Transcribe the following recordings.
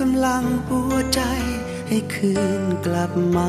กำลังหัวใจให้คืนกลับมา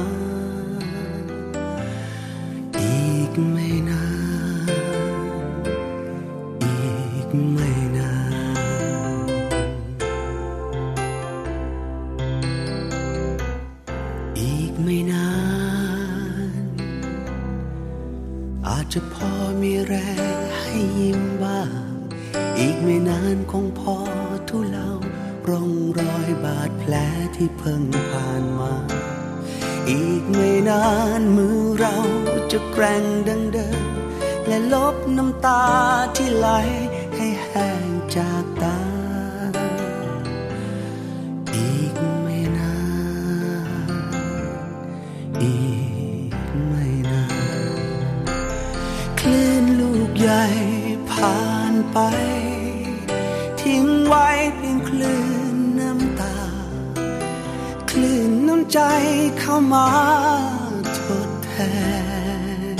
ผ่านไป ทิ้งไว้เพียงคลื่นน้ำตา คลื่นน้ำใจเข้ามาทดแทน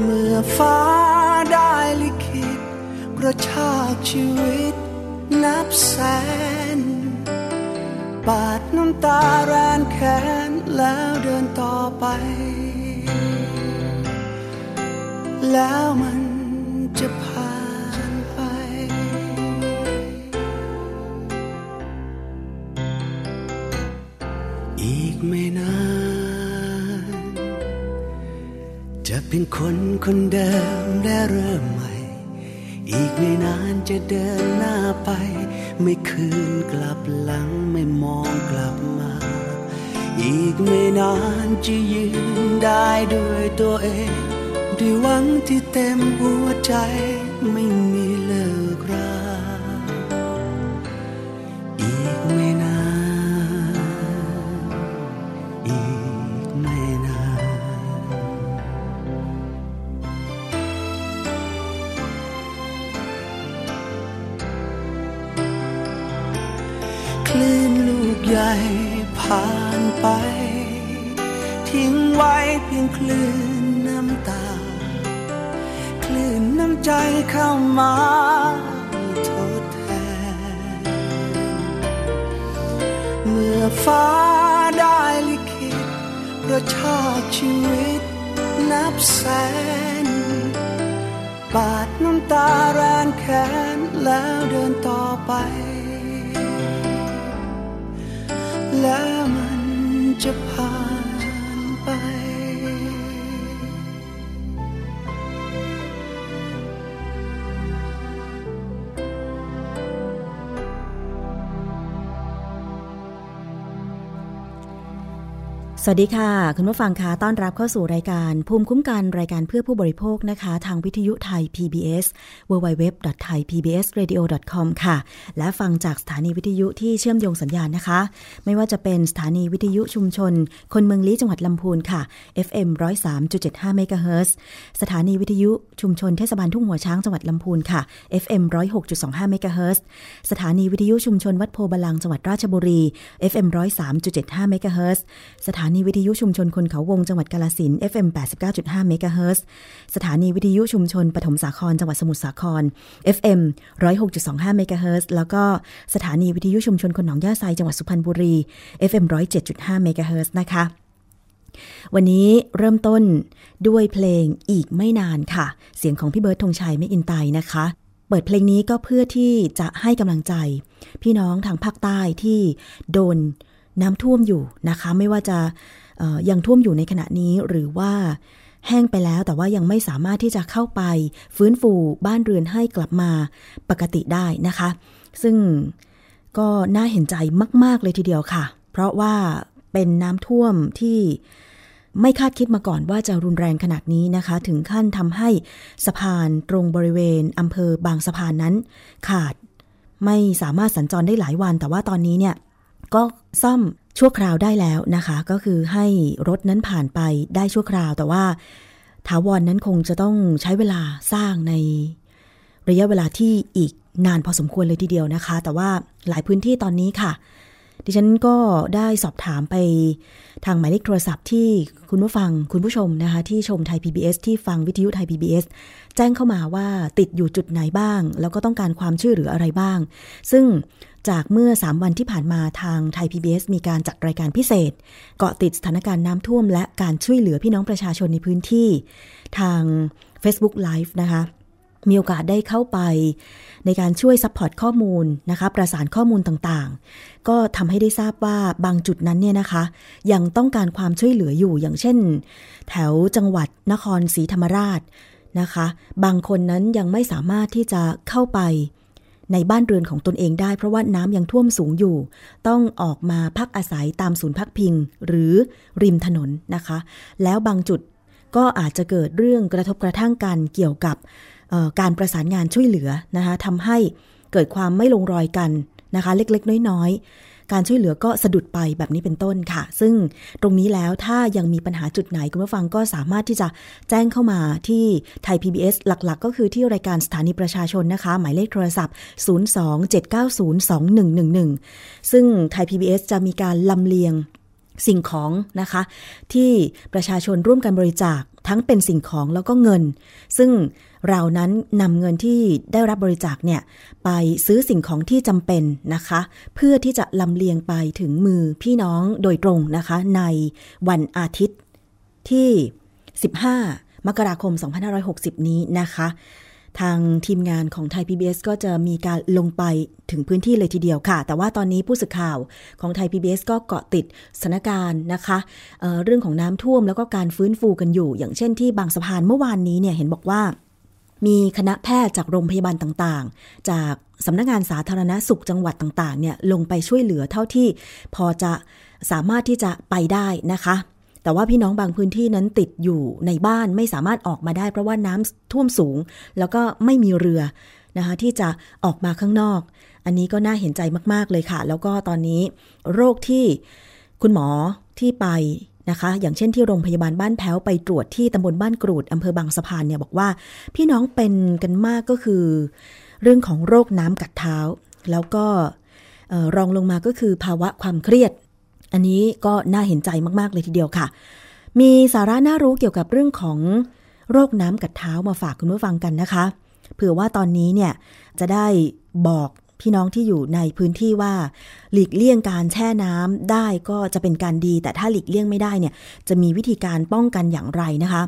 เมื่อฟ้าได้ลิขิตกระชากชีวิตนับแสน ปาดน้ำตาแรนแค้นแล้วเดินต่อไป แล้วมันจะผ่านไป อีกไม่นาน จะเป็นคนคนเดิมและเริ่มใหม่ อีกไม่นานจะเดินหน้าไป ไม่คืนกลับหลังไม่มองกลับมา อีกไม่นานจะยืนได้ด้วยตัวเอง ด้วยหวังที่เต็มหัวใจไม่ เมื่อฟ้าได้ลิขิตประชากชีวิตนับแสนปาดน้ำตาแรนแค้นแล้วเดินต่อไป แล้วมันจะผ่าน สวัสดีค่ะ คุณผู้ฟังคะต้อนรับเข้าสู่รายการภูมิคุ้มกันรายการเพื่อผู้บริโภคนะคะ ทางวิทยุไทย PBS www.thaipbsradio.com ค่ะ และฟังจากสถานีวิทยุที่เชื่อมโยงสัญญาณนะคะ ไม่ว่าจะเป็นสถานีวิทยุชุมชน คนเมืองลี้จังหวัดลำพูนค่ะ FM 103.75เมกะเฮิรตซ์สถานีวิทยุชุมชนเทศบาลทุ่งหัวช้างจังหวัดลำพูนค่ะ FM 106.25เมกะเฮิรตซ์สถานีวิทยุชุมชนวัดโพบาลังจังหวัดราชบุรี FM 103.75เมกะเฮิรตซ์สถานวิทยุชุมชนคนเขาวงจังหวัดกาฬสินธุ์ FM 89.5เมกะเฮิรตซ์สถานีวิทยุชุมชนปฐมสาครจังหวัดสมุทรสาคร FM 106.25เมกะเฮิรตซ์แล้วก็สถานีวิทยุชุมชนคนหนองหญ้าไซจังหวัดสุพรรณบุรี FM 107.5เมกะเฮิรตซ์นะคะ วันนี้เริ่มต้นด้วยเพลงอีกไม่นานค่ะ เสียงของพี่เบิร์ดธงชัยแมคอินไตย์นะคะ เปิดเพลงนี้ก็เพื่อที่จะให้กำลังใจ พี่น้องทางภาคใต้ที่โดน น้ำท่วมอยู่นะคะ ไม่ว่าจะยังท่วมอยู่ในขณะนี้หรือว่าแห้งไปแล้วแต่ว่ายังไม่สามารถที่จะเข้าไป ฟื้นฟูบ้านเรือนให้กลับมาปกติได้นะคะ ซึ่งก็น่าเห็นใจมาก ๆ เลยทีเดียวค่ะ เพราะว่าเป็นน้ำท่วมที่ไม่คาดคิดมาก่อนว่าจะรุนแรงขนาดนี้นะคะ ถึงขั้นทำให้สะพานตรงบริเวณอำเภอบางสะพานนั้น ขาดไม่สามารถสัญจรได้หลายวัน แต่ว่าตอนนี้เนี่ย ก็ซ่อมชั่วคราวได้แล้วนะคะ ก็คือให้รถนั้นผ่านไปได้ชั่วคราว แต่ว่าถาวรนนั้นคงจะต้องใช้เวลาสร้างในระยะเวลาที่อีกนานพอสมควรเลยทีเดียวนะคะ แต่ว่าหลายพื้นที่ตอนนี้ค่ะ ดิฉันก็ได้สอบถามไปทางหมายเลขโทรศัพท์ที่คุณผู้ฟังคุณผู้ชมนะคะ ที่ชมไทย PBS ที่ฟังวิทยุไทย PBS แจ้งเข้ามาว่าติดอยู่จุดไหนบ้าง แล้วก็ต้องการความช่วยเหลืออะไรบ้าง ซึ่ง จากเมื่อ 3 วันที่ผ่านมาทางไทย PBS มีการจัดรายการพิเศษ เกาะติดสถานการณ์น้ำท่วม และการช่วยเหลือพี่น้องประชาชนในพื้นที่ ทาง Facebook Live นะคะมีโอกาสได้เข้าไปในการช่วย support ข้อมูลนะคะประสานข้อมูลต่างๆ ก็ทำให้ได้ทราบว่าบางจุดนั้นเนี่ยนะคะ ยังต้องการความช่วยเหลืออยู่อย่างเช่น แถวจังหวัดนครศรีธรรมราชนะคะ บางคนนั้นยังไม่สามารถที่จะเข้าไป ในบ้านเรือนของตนเองได้ เพราะว่าน้ำยังท่วมสูงอยู่ ต้องออกมาพักอาศัยตามศูนย์พักพิง หรือริมถนนนะคะ แล้วบางจุดก็อาจจะเกิดเรื่องกระทบกระทั่งกันเกี่ยวกับการประสานงานช่วยเหลือนะคะทำให้เกิดความไม่ลงรอยกันนะคะ เล็กๆ น้อยๆ การช่วยเหลือก็สะดุดไปแบบนี้เป็นต้นค่ะ ซึ่งตรงนี้แล้วถ้ายังมีปัญหาจุดไหนคุณผู้ฟังก็สามารถที่จะแจ้งเข้ามาที่ไทย PBS หลักๆ ก็คือที่รายการสถานีประชาชนนะคะ หมายเลขโทรศัพท์ 027902111 ซึ่งไทย PBS จะมีการลำเลียงสิ่งของนะคะ ที่ประชาชนร่วมกันบริจาค ทั้งเป็นสิ่งของแล้วก็เงิน ซึ่งเรานั้นนำเงินที่ได้รับบริจาคเนี่ยไปซื้อสิ่งของที่จำเป็นนะคะ เพื่อที่จะลำเลียงไปถึงมือพี่น้องโดยตรงนะคะ ในวันอาทิตย์ที่ 15 มกราคม 2560 นี้นะคะ ทางทีมงานของไทย PBS ก็จะมีการลงไปถึงพื้นที่เลยทีเดียวค่ะ แต่ว่าตอนนี้ผู้สื่อข่าวของไทย PBS ก็เกาะติดสถานการณ์นะคะเเรื่องของน้ำท่วมแล้วก็การฟื้นฟูกันอยู่ อย่างเช่นที่บางสะพานเมื่อวานนี้เนี่ยเห็นบอกว่ามีคณะแพทย์จากโรงพยาบาลต่างๆ จากสำนักงงานสาธารณสุขจังหวัดต่างๆ เนี่ยลงไปช่วยเหลือเท่าที่พอจะสามารถที่จะไปได้นะคะ แต่ว่าพี่น้องบางพื้นที่นั้นติดอยู่ในบ้านไม่สามารถออกมาได้เพราะว่าน้ำท่วมสูง แล้วก็ไม่มีเรือนะคะที่จะออกมาข้างนอก อันนี้ก็น่าเห็นใจมาก ๆ เลยค่ะ แล้วก็ตอนนี้โรคที่คุณหมอที่ไปนะคะ อย่างเช่นที่โรงพยาบาลบ้านแพ้วไปตรวจที่ตำบลบ้านกรูดอำเภอบางสะพานเนี่ยบอกว่า พี่น้องเป็นกันมากก็คือ เรื่องของโรคน้ำกัดเท้า แล้วก็รองลงมาก็คือภาวะความเครียด อันนี้ก็น่าเห็นใจมากๆเลยทีเดียวค่ะ มีสาระน่ารู้เกี่ยวกับเรื่องของโรคน้ำกัดเท้ามาฝากคุณผู้ฟังกันนะคะ เผื่อว่าตอนนี้เนี่ยจะได้บอกพี่น้องที่อยู่ในพื้นที่ว่า หลีกเลี่ยงการแช่น้ำได้ก็จะเป็นการดี แต่ถ้าหลีกเลี่ยงไม่ได้เนี่ยจะมีวิธีการป้องกันอย่างไรนะคะ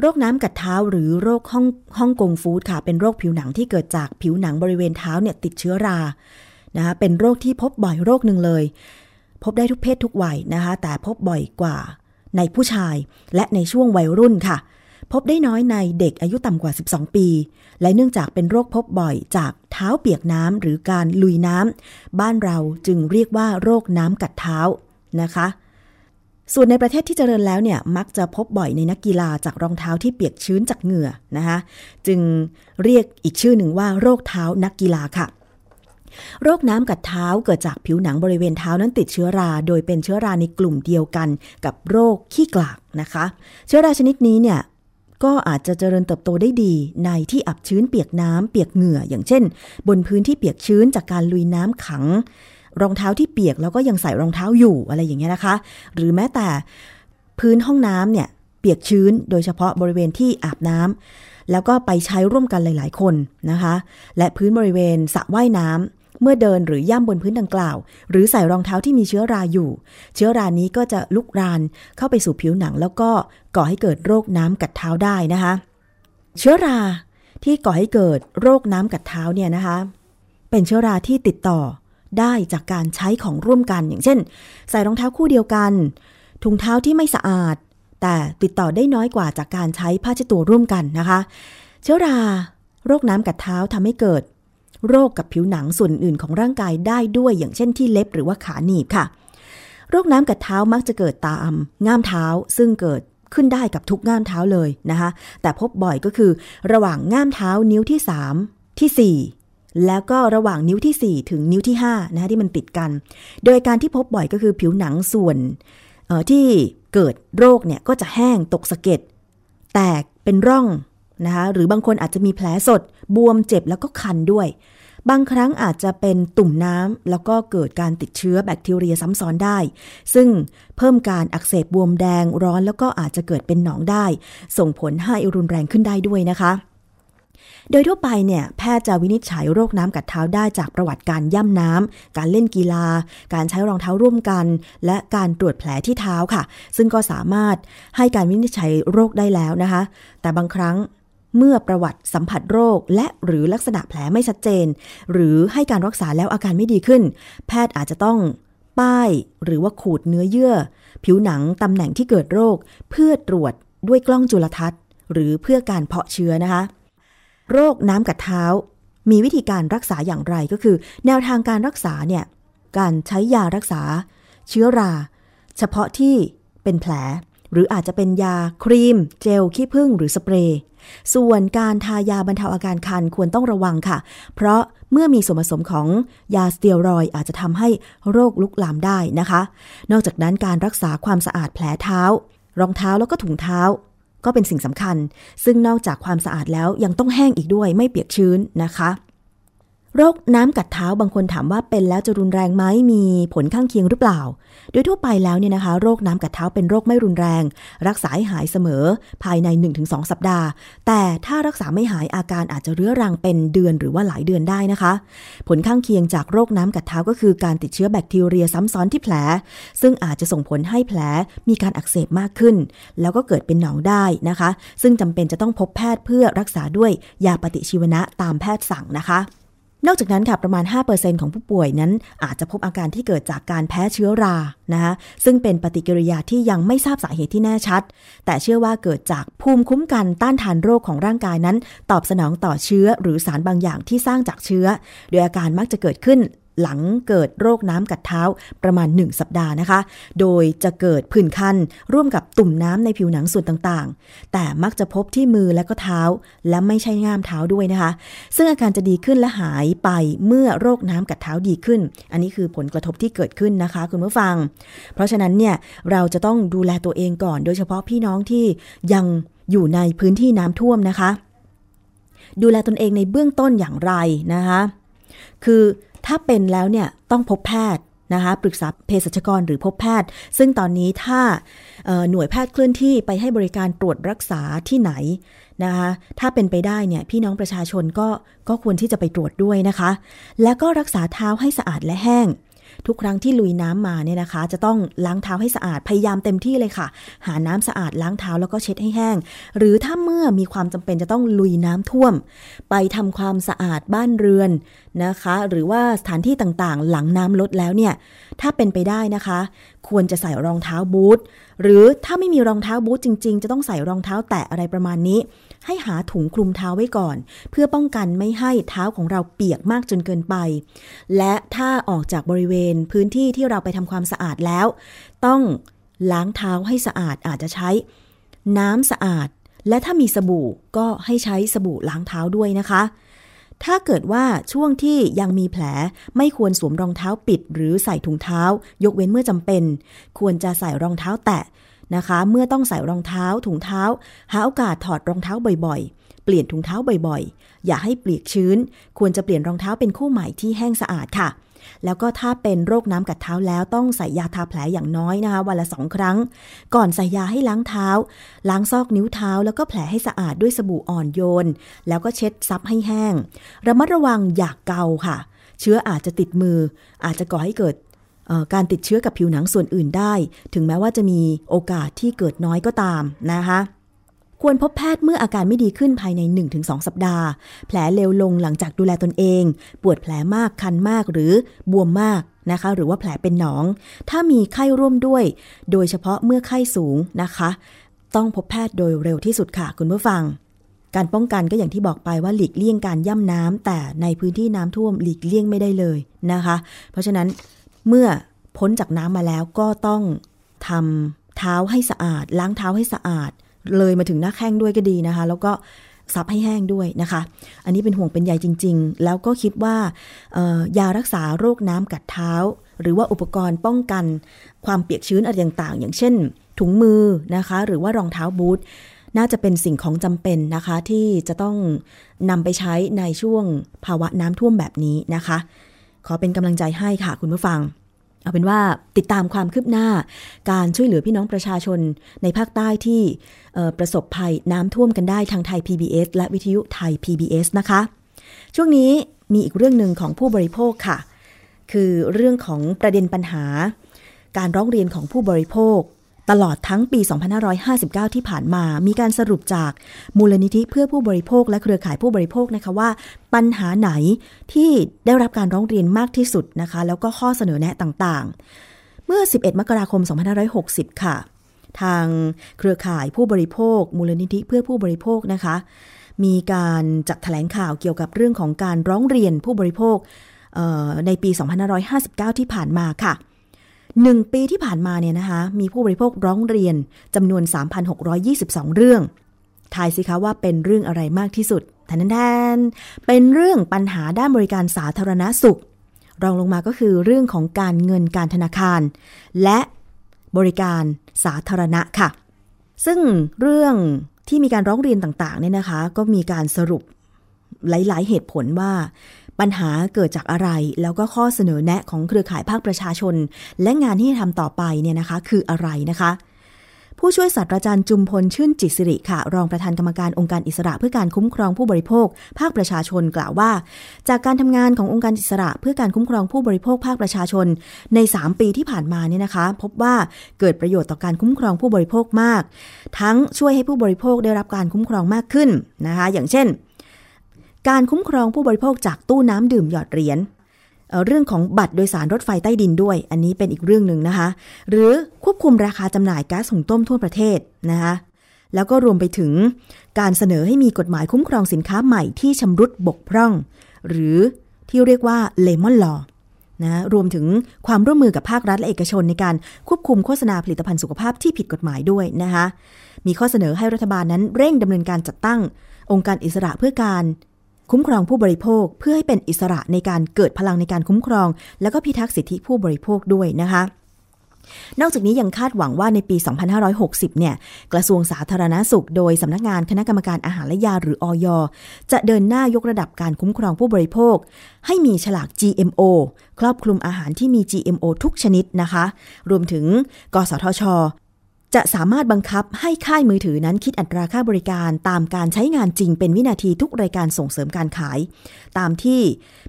โรคน้ำกัดเท้าหรือโรคห้องห้องกงฟูดค่ะ เป็นโรคผิวหนังที่เกิดจากผิวหนังบริเวณเท้าเนี่ยติดเชื้อรานะคะเป็นโรคที่พบบ่อยโรคหนึ่งเลย พบได้ทุกเพศทุกวัยนะคะ แต่พบบ่อยกว่าในผู้ชายและในช่วงวัยรุ่นค่ะ พบได้น้อยในเด็กอายุต่ำกว่า 12 ปี และเนื่องจากเป็นโรคพบบ่อยจากเท้าเปียกน้ำหรือการลุยน้ำ บ้านเราจึงเรียกว่าโรคน้ำกัดเท้านะคะ ส่วนในประเทศที่เจริญแล้วเนี่ยมักจะพบบ่อยในนักกีฬาจากรองเท้าที่เปียกชื้นจากเหงื่อนะคะ จึงเรียกอีกชื่อหนึ่งว่าโรคเท้านักกีฬาค่ะ โรคน้ำกัดเท้าเกิดจากผิวหนังบริเวณเท้านั้นติดเชื้อรา โดยเป็นเชื้อราในกลุ่มเดียวกันกับโรคขี้กลากนะคะ เชื้อราชนิดนี้เนี่ยก็อาจจะเจริญเติบโตได้ดีในที่อับชื้นเปียกน้ำเปียกเหงื่อ อย่างเช่น บนพื้นที่เปียกชื้นจากการลุยน้ำขัง รองเท้าที่เปียกแล้วก็ยังใส่รองเท้าอยู่อะไรอย่างเงี้ยนะคะ หรือแม้แต่พื้นห้องน้ำเนี่ยเปียกชื้นโดยเฉพาะบริเวณที่อาบน้ำแล้วก็ไปใช้ร่วมกันหลาย ๆ คนนะคะ และพื้นบริเวณสระว่ายน้ำ เมื่อเดินหรือย่ำบนพื้นดังกล่าว หรือใส่รองเท้าที่มีเชื้อราอยู่ เชื้อรานี้ก็จะลุกรานเข้าไปสู่ผิวหนัง แล้วก็ก่อให้เกิดโรคน้ำกัดเท้าได้นะคะ เชื้อราที่ก่อให้เกิดโรคน้ำกัดเท้าเนี่ยนะคะ เป็นเชื้อราที่ติดต่อได้จากการใช้ของร่วมกัน อย่างเช่น ใส่รองเท้าคู่เดียวกัน ถุงเท้าที่ไม่สะอาด แต่ติดต่อได้น้อยกว่าจากการใช้ผ้าเช็ดตัวร่วมกันนะคะ เชื้อรา โรคน้ำกัดเท้าทำให้เกิด โรคกับผิวหนังส่วนอื่นของร่างกายได้ด้วย อย่างเช่นที่เล็บหรือว่าขาหนีบค่ะ โรคน้ำกัดเท้ามักจะเกิดตามง่ามเท้าซึ่งเกิดขึ้นได้กับทุกง่ามเท้าเลยนะคะแต่พบบ่อยก็คือ ระหว่างง่ามเท้านิ้วที่ 3 ที่ 4 แล้วก็ระหว่างนิ้วที่ 4 ถึงนิ้วที่5นะคะที่มันติดกัน โดยการที่พบบ่อยก็คือผิวหนังส่วนที่เกิดโรคเนี่ยก็จะแห้งตกสะเก็ดแตกเป็นร่อง นะคะหรือบางคนอาจจะมีแผลสด บวมเจ็บแล้วก็คันด้วย บางครั้งอาจจะเป็นตุ่มน้ำแล้วก็เกิดการติดเชื้อแบคทีเรียซ้ำซ้อนได้ ซึ่งเพิ่มการอักเสบบวมแดงร้อนแล้วก็อาจจะเกิดเป็นหนองได้ ส่งผลให้รุนแรงขึ้นได้ด้วยนะคะโดยทั่วไปเนี่ยแพทย์จะวินิจฉัยโรคน้ำกัดเท้าได้จากประวัติการย่ำน้ำ การเล่นกีฬา การใช้รองเท้าร่วมกัน และการตรวจแผลที่เท้าค่ะ ซึ่งก็สามารถให้การวินิจฉัยโรคได้แล้วนะคะ แต่บางครั้ง เมื่อประวัติสัมผัสโรค และหรือลักษณะแผลไม่ชัดเจน หรือให้การรักษาแล้วอาการไม่ดีขึ้น แพทย์อาจจะต้องป้ายหรือว่าขูดเนื้อเยื่อ ผิวหนังตำแหน่งที่เกิดโรค เพื่อตรวจด้วยกล้องจุลทรรศน์ หรือเพื่อการเพาะเชื้อนะคะ โรคน้ำกัดเท้า มีวิธีการรักษาอย่างไรก็คือ แนวทางการรักษาเนี่ยการใช้ยารักษา เชื้อรา เฉพาะที่เป็นแผล หรืออาจจะเป็นยาครีม เจลขี้ผึ้งหรือสเปรย์ ส่วนการทายาบรรเทาอาการคันควรต้องระวังค่ะ เพราะเมื่อมีส่วนผสมของยาสเตียรอยอาจจะทำให้โรคลุกลามได้นะคะ นอกจากนั้นการรักษาความสะอาดแผลเท้า รองเท้าแล้วก็ถุงเท้าก็เป็นสิ่งสำคัญ ซึ่งนอกจากความสะอาดแล้วยังต้องแห้งอีกด้วยไม่เปียกชื้นนะคะ โรคน้ำกัดเท้าบางคนถามว่าเป็นแล้วจะรุนแรงไหมมีผลข้างเคียงหรือเปล่า โดยทั่วไปแล้วเนี่ยนะคะ โรคน้ำกัดเท้าเป็นโรคไม่รุนแรง รักษาหหายเสมอภายใน 1-2 สัปดาห์ แต่ถ้ารักษาไม่หายอาการอาจจะเรื้อรังเป็นเดือนหรือว่าหลายเดือนได้นะคะ ผลข้างเคียงจากโรคน้ำกัดเท้าก็คือการติดเชื้อแบคทีเรียซ้ำซ้อนที่แผล ซึ่งอาจจะส่งผลให้แผลมีการอักเสบมากขึ้น แล้วก็เกิดเป็นหนองได้นะคะ ซึ่งจำเป็นจะต้องพบแพทย์เพื่อรักษาด้วยยาปฏิชีวนะตามแพทย์สั่งนะคะ นอกจากนั้นค่ะประมาณ 5%ของผู้ป่วยนั้น อาจจะพบอาการที่เกิดจากการแพ้เชื้อรานะคะซึ่งเป็นปฏิกิริยาที่ยังไม่ทราบสาเหตุที่แน่ชัด แต่เชื่อว่าเกิดจากภูมิคุ้มกันต้านทานโรคของร่างกายนั้น ตอบสนองต่อเชื้อหรือสารบางอย่างที่สร้างจากเชื้อ โดยอาการมักจะเกิดขึ้น หลังเกิดโรคน้ำกัดเท้าประมาณ 1 สัปดาห์นะคะ โดยจะเกิดผื่นคันร่วมกับตุ่มน้ำในผิวหนังส่วนต่างๆ แต่มักจะพบที่มือและก็เท้า และไม่ใช่ง่ามเท้าด้วยนะคะ ซึ่งอาการจะดีขึ้นและหายไปเมื่อโรคน้ำกัดเท้าดีขึ้น อันนี้คือผลกระทบที่เกิดขึ้นนะคะคุณผู้ฟัง เพราะฉะนั้นเนี่ยเราจะต้องดูแลตัวเองก่อน โดยเฉพาะพี่น้องที่ยังอยู่ในพื้นที่น้ำท่วมนะคะ ดูแลตนเองในเบื้องต้นอย่างไรนะคะ คือ ถ้าเป็นแล้วเนี่ยต้องพบแพทย์นะคะปรึกษาเภสัชกรหรือพบแพทย์ ซึ่งตอนนี้ถ้าหน่วยแพทย์เคลื่อนที่ไปให้บริการตรวจรักษาที่ไหนนะคะถ้าเป็นไปได้เนี่ยพี่น้องประชาชนก็ก็ควรที่จะไปตรวจด้วยนะคะ แล้วก็รักษาเท้าให้สะอาดและแห้ง ทุกครั้งที่ลุยน้ำมาเนี่ยนะคะ จะต้องล้างเท้าให้สะอาดพยายามเต็มที่เลยค่ะ หาน้ำสะอาดล้างเท้าแล้วก็เช็ดให้แห้ง หรือถ้าเมื่อมีความจำเป็นจะต้องลุยน้ำท่วม ไปทำความสะอาดบ้านเรือนนะคะ หรือว่าสถานที่ต่างๆ หลังน้ำลดแล้วเนี่ยถ้าเป็นไปได้นะคะควรจะใส่รองเท้าบูทหรือถ้าไม่มีรองเท้าบูทจริง ๆ จะต้องใส่รองเท้าแตะอะไรประมาณนี้ ให้หาถุงคลุมเท้าไว้ก่อน เพื่อป้องกันไม่ให้เท้าของเราเปียกมากจนเกินไป และถ้าออกจากบริเวณพื้นที่ที่เราไปทำความสะอาดแล้ว ต้องล้างเท้าให้สะอาดอาจจะใช้ น้ำสะอาด และถ้ามีสบู่ก็ให้ใช้สบู่ล้างเท้าด้วยนะคะ ถ้าเกิดว่าช่วงที่ยังมีแผลไม่ควรสวมรองเท้าปิด หรือใส่ถุงเท้า ยกเว้นเมื่อจำเป็น ควรจะใส่รองเท้าแตะนะคะ เมื่อต้องใส่รองเท้าถุงเท้า หาโอกาสถอดรองเท้าบ่อยๆ เปลี่ยนถุงเท้าบ่อยๆ อย่าให้เปียกชื้น ควรจะเปลี่ยนรองเท้าเป็นคู่ใหม่ที่แห้งสะอาดค่ะ แล้วก็ถ้าเป็นโรคน้ำกัดเท้าแล้วต้องใส่ยาทาแผลอย่างน้อยนะคะวันละสองครั้ง ก่อนใส่ยาให้ล้างเท้า ล้างซอกนิ้วเท้า แล้วก็แผลให้สะอาดด้วยสบู่อ่อนโยน แล้วก็เช็ดซับให้แห้ง ระมัดระวังอย่ากเกาค่ะ เชื้ออาจจะติดมือ อาจจะก่อให้เกิดการติดเชื้อกับผิวหนังส่วนอื่นได้ ถึงแม้ว่าจะมีโอกาสที่เกิดน้อยก็ตามนะคะ ควรพบแพทย์เมื่ออาการไม่ดีขึ้นภายใน 1-2 สัปดาห์ แผลเร็วลงหลังจากดูแลตนเอง ปวดแผลมากคันมากหรือบวมมากนะคะ หรือว่าแผลเป็นหนอง ถ้ามีไข้ร่วมด้วย โดยเฉพาะเมื่อไข้สูงนะคะ ต้องพบแพทย์โดยเร็วที่สุดค่ะคุณผู้ฟัง การป้องกันก็อย่างที่บอกไปว่าหลีกเลี่ยงการย่ำน้ำแต่ในพื้นที่น้ำท่วมหลีกเลี่ยงไม่ได้เลยนะคะ เพราะฉะนั้นเมื่อพ้นจากน้ำมาแล้วก็ต้องทำเท้าให้สะอาด ล้างเท้าให้สะอาด เลยมาถึงหน้าแข้งด้วยก็ดีนะคะ แล้วก็ซับให้แห้งด้วยนะคะ อันนี้เป็นห่วงเป็นใยจริง ๆ แล้วก็คิดว่ายารักษาโรคน้ำกัดเท้า หรือว่าอุปกรณ์ป้องกันความเปียกชื้นอะไรต่างๆ อย่างเช่น ถุงมือนะคะ หรือว่ารองเท้าบูทน่าจะเป็นสิ่งของจำเป็นนะคะ ที่จะต้องนำไปใช้ในช่วงภาวะน้ำท่วมแบบนี้นะคะ ขอเป็นกำลังใจให้ค่ะคุณผู้ฟัง เอาเป็นว่าติดตามความคืบหน้า การช่วยเหลือพี่น้องประชาชนในภาคใต้ที่ประสบภัยน้ำท่วมกันได้ทางไทย PBS และวิทยุไทย PBS นะคะ ช่วงนี้มีอีกเรื่องหนึ่งของผู้บริโภคค่ะ คือเรื่องของประเด็นปัญหา การร้องเรียนของผู้บริโภค ตลอดทั้งปี 2559 ที่ผ่านมา มีการสรุปจากมูลนิธิเพื่อผู้บริโภคและเครือข่ายผู้บริโภคนะคะว่า ปัญหาไหนที่ได้รับการร้องเรียนมากที่สุดนะคะ แล้วก็ข้อเสนอแนะต่างๆ เมื่อ 11 มกราคม 2560 ค่ะ ทางเครือข่ายผู้บริโภค มูลนิธิเพื่อผู้บริโภคนะคะ มีการจัดแถลงข่าวเกี่ยวกับเรื่องของการร้องเรียนผู้บริโภคในปี 2559 ที่ผ่านมาค่ะ หนึ่งปีที่ผ่านมาเนี่ยนะคะ มีผู้บริโภคร้องเรียนจำนวน 3,622 เรื่อง ทายสิคะว่าเป็นเรื่องอะไรมากที่สุดแทนแทนเป็นเรื่องปัญหาด้านบริการสาธารณสุข รองลงมาก็คือเรื่องของการเงินการธนาคาร และบริการสาธารณะค่ะ ซึ่งเรื่องที่มีการร้องเรียนต่างๆเนี่ยนะคะ ก็มีการสรุปหลาย ๆ เหตุผลว่า ปัญหาเกิดจากอะไร แล้วก็ข้อเสนอแนะของเครือข่ายภาคประชาชน และงานที่ทำต่อไปเนี่ยนะคะ คืออะไรนะคะ ผู้ช่วยศาสตราจารย์จุมพลชื่นจิตสิริค่ะ รองประธานกรรมการองค์การอิสระเพื่อการคุ้มครองผู้บริโภค ภาคประชาชนกล่าวว่า จากการทำงานขององค์การอิสระเพื่อการคุ้มครองผู้บริโภคภาคประชาชน ใน 3 ปีที่ผ่านมาเนี่ยนะคะ พบว่าเกิดประโยชน์ต่อการคุ้มครองผู้บริโภคมาก ทั้งช่วยให้ผู้บริโภคได้รับการคุ้มครองมากขึ้นนะคะ อย่างเช่น การคุ้มครองผู้บริโภคจากตู้น้ำดื่มหยอดเหรียญเรื่องของบัตรโดยสารรถไฟใต้ดินด้วย อันนี้เป็นอีกเรื่องหนึ่งนะคะ หรือควบคุมราคาจำหน่ายก๊าซหุงต้มทั่วประเทศนะคะแล้วก็รวมไปถึงการเสนอให้มีกฎหมายคุ้มครองสินค้าใหม่ที่ชำรุดบกพร่อง หรือที่เรียกว่าเลมอนลอนะรวมถึงความร่วมมือกับภาครัฐและเอกชนในการควบคุมโฆษณาผลิตภัณฑ์สุขภาพที่ผิดกฎหมายด้วยนะคะมีข้อเสนอให้รัฐบาลนั้นเร่งดำเนินการจัดตั้ง องค์การอิสระเพื่อการ คุ้มครองผู้บริโภคเพื่อให้เป็นอิสระในการเกิดพลังในการคุ้มครอง และก็พิทักษ์สิทธิผู้บริโภคด้วยนะคะนอกจากนี้ยังคาดหวังว่าในปี 2560 เนี่ย กระทรวงสาธารณาสุข โดยสำนักงานคณะกรรมการอาหารและยาหรืออยจะเดินหน้ายกระดับการคุ้มครองผู้บริโภค ให้มีฉลาก GMO ครอบคลุมอาหารที่มี GMO ทุกชนิดนะคะ รวมถึง กสทช จะสามารถบังคับให้ค่ายมือถือนั้นคิดอัตราค่าบริการตามการใช้งานจริงเป็นวินาทีทุกรายการส่งเสริมการขาย ตามที่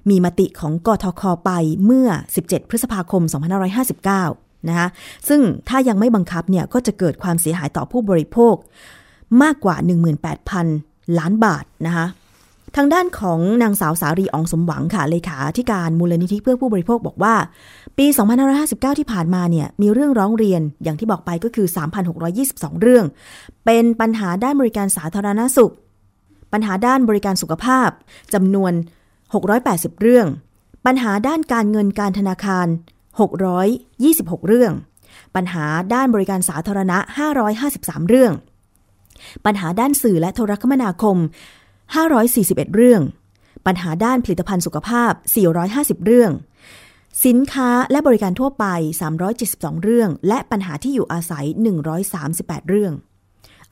มีมติของกทคไปเมื่อ 17 พฤษภาคม 2559 นะคะซึ่งถ้ายังไม่บังคับเนี่ยก็จะเกิดความเสียหายต่อผู้บริโภค มากกว่า 18,000 ล้านบาทนะคะ ทางด้านของนางสาวสารีอองสมหวังค่ะเลขาธิการมูลนิธิเพื่อผู้บริโภคบอกว่า ปี 2559 ที่ผ่านมาเนี่ยมีเรื่องร้องเรียนอย่างที่บอกไปก็คือ 3,622 เรื่อง เป็นปัญหาด้านบริการสาธารณสุข ปัญหาด้านบริการสุขภาพจำนวน 680 เรื่อง ปัญหาด้านการเงินการธนาคาร 626 เรื่อง ปัญหาด้านบริการสาธารณะ 553 เรื่อง ปัญหาด้านสื่อและโทรคมนาคม 541 เรื่อง ปัญหาด้านผลิตภัณฑ์สุขภาพ 450 เรื่อง สินค้าและบริการทั่วไป 372 เรื่อง และปัญหาที่อยู่อาศัย 138 เรื่อง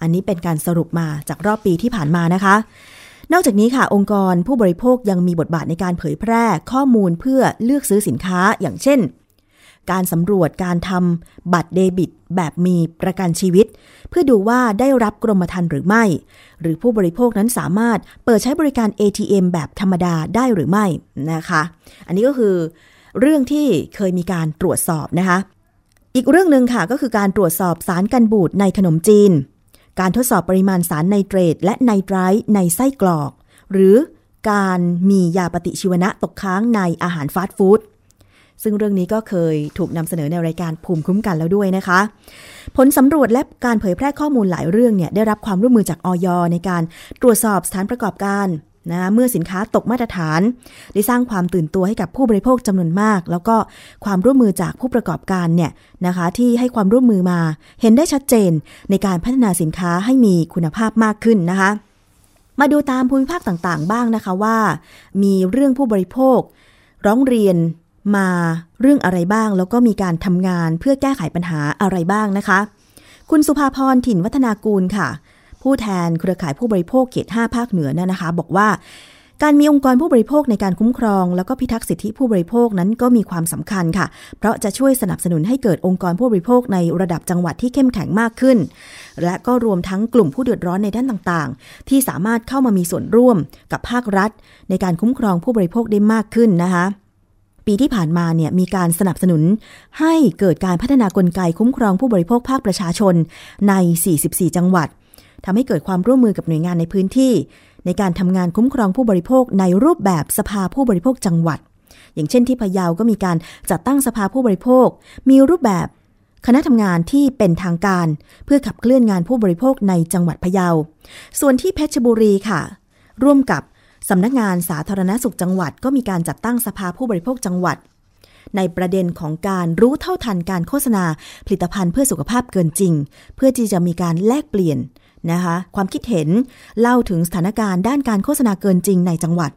อันนี้เป็นการสรุปมาจากรอบปีที่ผ่านมานะคะนอกจากนี้ค่ะ องค์กรผู้บริโภคยังมีบทบาทในการเผยแพร่ข้อมูลเพื่อเลือกซื้อสินค้า อย่างเช่น การสำรวจการทำบัตรเดบิต แบบมีประกันชีวิต เพื่อดูว่าได้รับกรมธรรม์หรือไม่ หรือผู้บริโภคนั้นสามารถเปิดใช้บริการ ATM แบบธรรมดาได้หรือไม่นะคะ อันนี้ก็คือ เรื่องที่เคยมีการตรวจสอบนะคะ อีกเรื่องหนึ่งค่ะก็คือการตรวจสอบสารกันบูดในขนมจีน การทดสอบปริมาณสารไนเตรตและไนไตรท์ในไส้กรอก หรือการมียาปฏิชีวนะตกค้างในอาหารฟาสต์ฟู้ด ซึ่งเรื่องนี้ก็เคยถูกนำเสนอในรายการภูมิคุ้มกันแล้วด้วยนะคะ ผลสำรวจและการเผยแพร่ข้อมูลหลายเรื่องเนี่ยได้รับความร่วมมือจากออยในการตรวจสอบสถานประกอบการนะเมื่อสินค้าตกมาตรฐาน ได้สร้างความตื่นตัวให้กับผู้บริโภคจำนวนมาก แล้วก็ความร่วมมือจากผู้ประกอบการเนี่ยนะคะ ที่ให้ความร่วมมือมาเห็นได้ชัดเจนในการพัฒนาสินค้าให้มีคุณภาพมากขึ้นนะคะ มาดูตามภูมิภาคต่างๆ บ้างนะคะว่า มีเรื่องผู้บริโภค ร้องเรียน มาเรื่องอะไรบ้าง แล้วก็มีการทำงานเพื่อแก้ไขปัญหาอะไรบ้างนะคะ คุณสุภาพรถิ่นวัฒนากูลค่ะ ผู้แทนเครือข่ายผู้บริโภคเขต 5 ภาคเหนือเนี่ยนะคะ บอกว่าการมีองค์กรผู้บริโภคในการคุ้มครอง แล้วก็พิทักษ์สิทธิผู้บริโภคนั้นก็มีความสำคัญค่ะ เพราะจะช่วยสนับสนุนให้เกิดองค์กรผู้บริโภคในระดับจังหวัดที่เข้มแข็งมากขึ้น และก็รวมทั้งกลุ่มผู้เดือดร้อนในด้านต่างๆ ที่สามารถเข้ามามีส่วนร่วมกับภาครัฐ ในการคุ้มครองผู้บริโภคได้มากขึ้นนะคะ ปีที่ผ่านมาเนี่ยมีการสนับสนุน ให้เกิดการพัฒนากลไกคุ้มครองผู้บริโภคภาคประชาชนใน 44 จังหวัดทำให้เกิดความร่วมมือกับหน่วยงานในพื้นที่ ในการทำงานคุ้มครองผู้บริโภคในรูปแบบสภาผู้บริโภคจังหวัด อย่างเช่นที่พะเยาก็มีการจัดตั้งสภาผู้บริโภค มีรูปแบบคณะทำงานที่เป็นทางการ เพื่อขับเคลื่อนงานผู้บริโภคในจังหวัดพะเยา ส่วนที่เพชรบุรีค่ะ ร่วมกับ สำนักงานสาธารณสุขจังหวัดก็มีการจัดตั้งสภาผู้บริโภคจังหวัด ในประเด็นของการรู้เท่าทันการโฆษณาผลิตภัณฑ์เพื่อสุขภาพเกินจริง เพื่อที่จะมีการแลกเปลี่ยนนะคะความคิดเห็นเล่าถึงสถานการณ์ด้านการโฆษณาเกินจริงในจังหวัด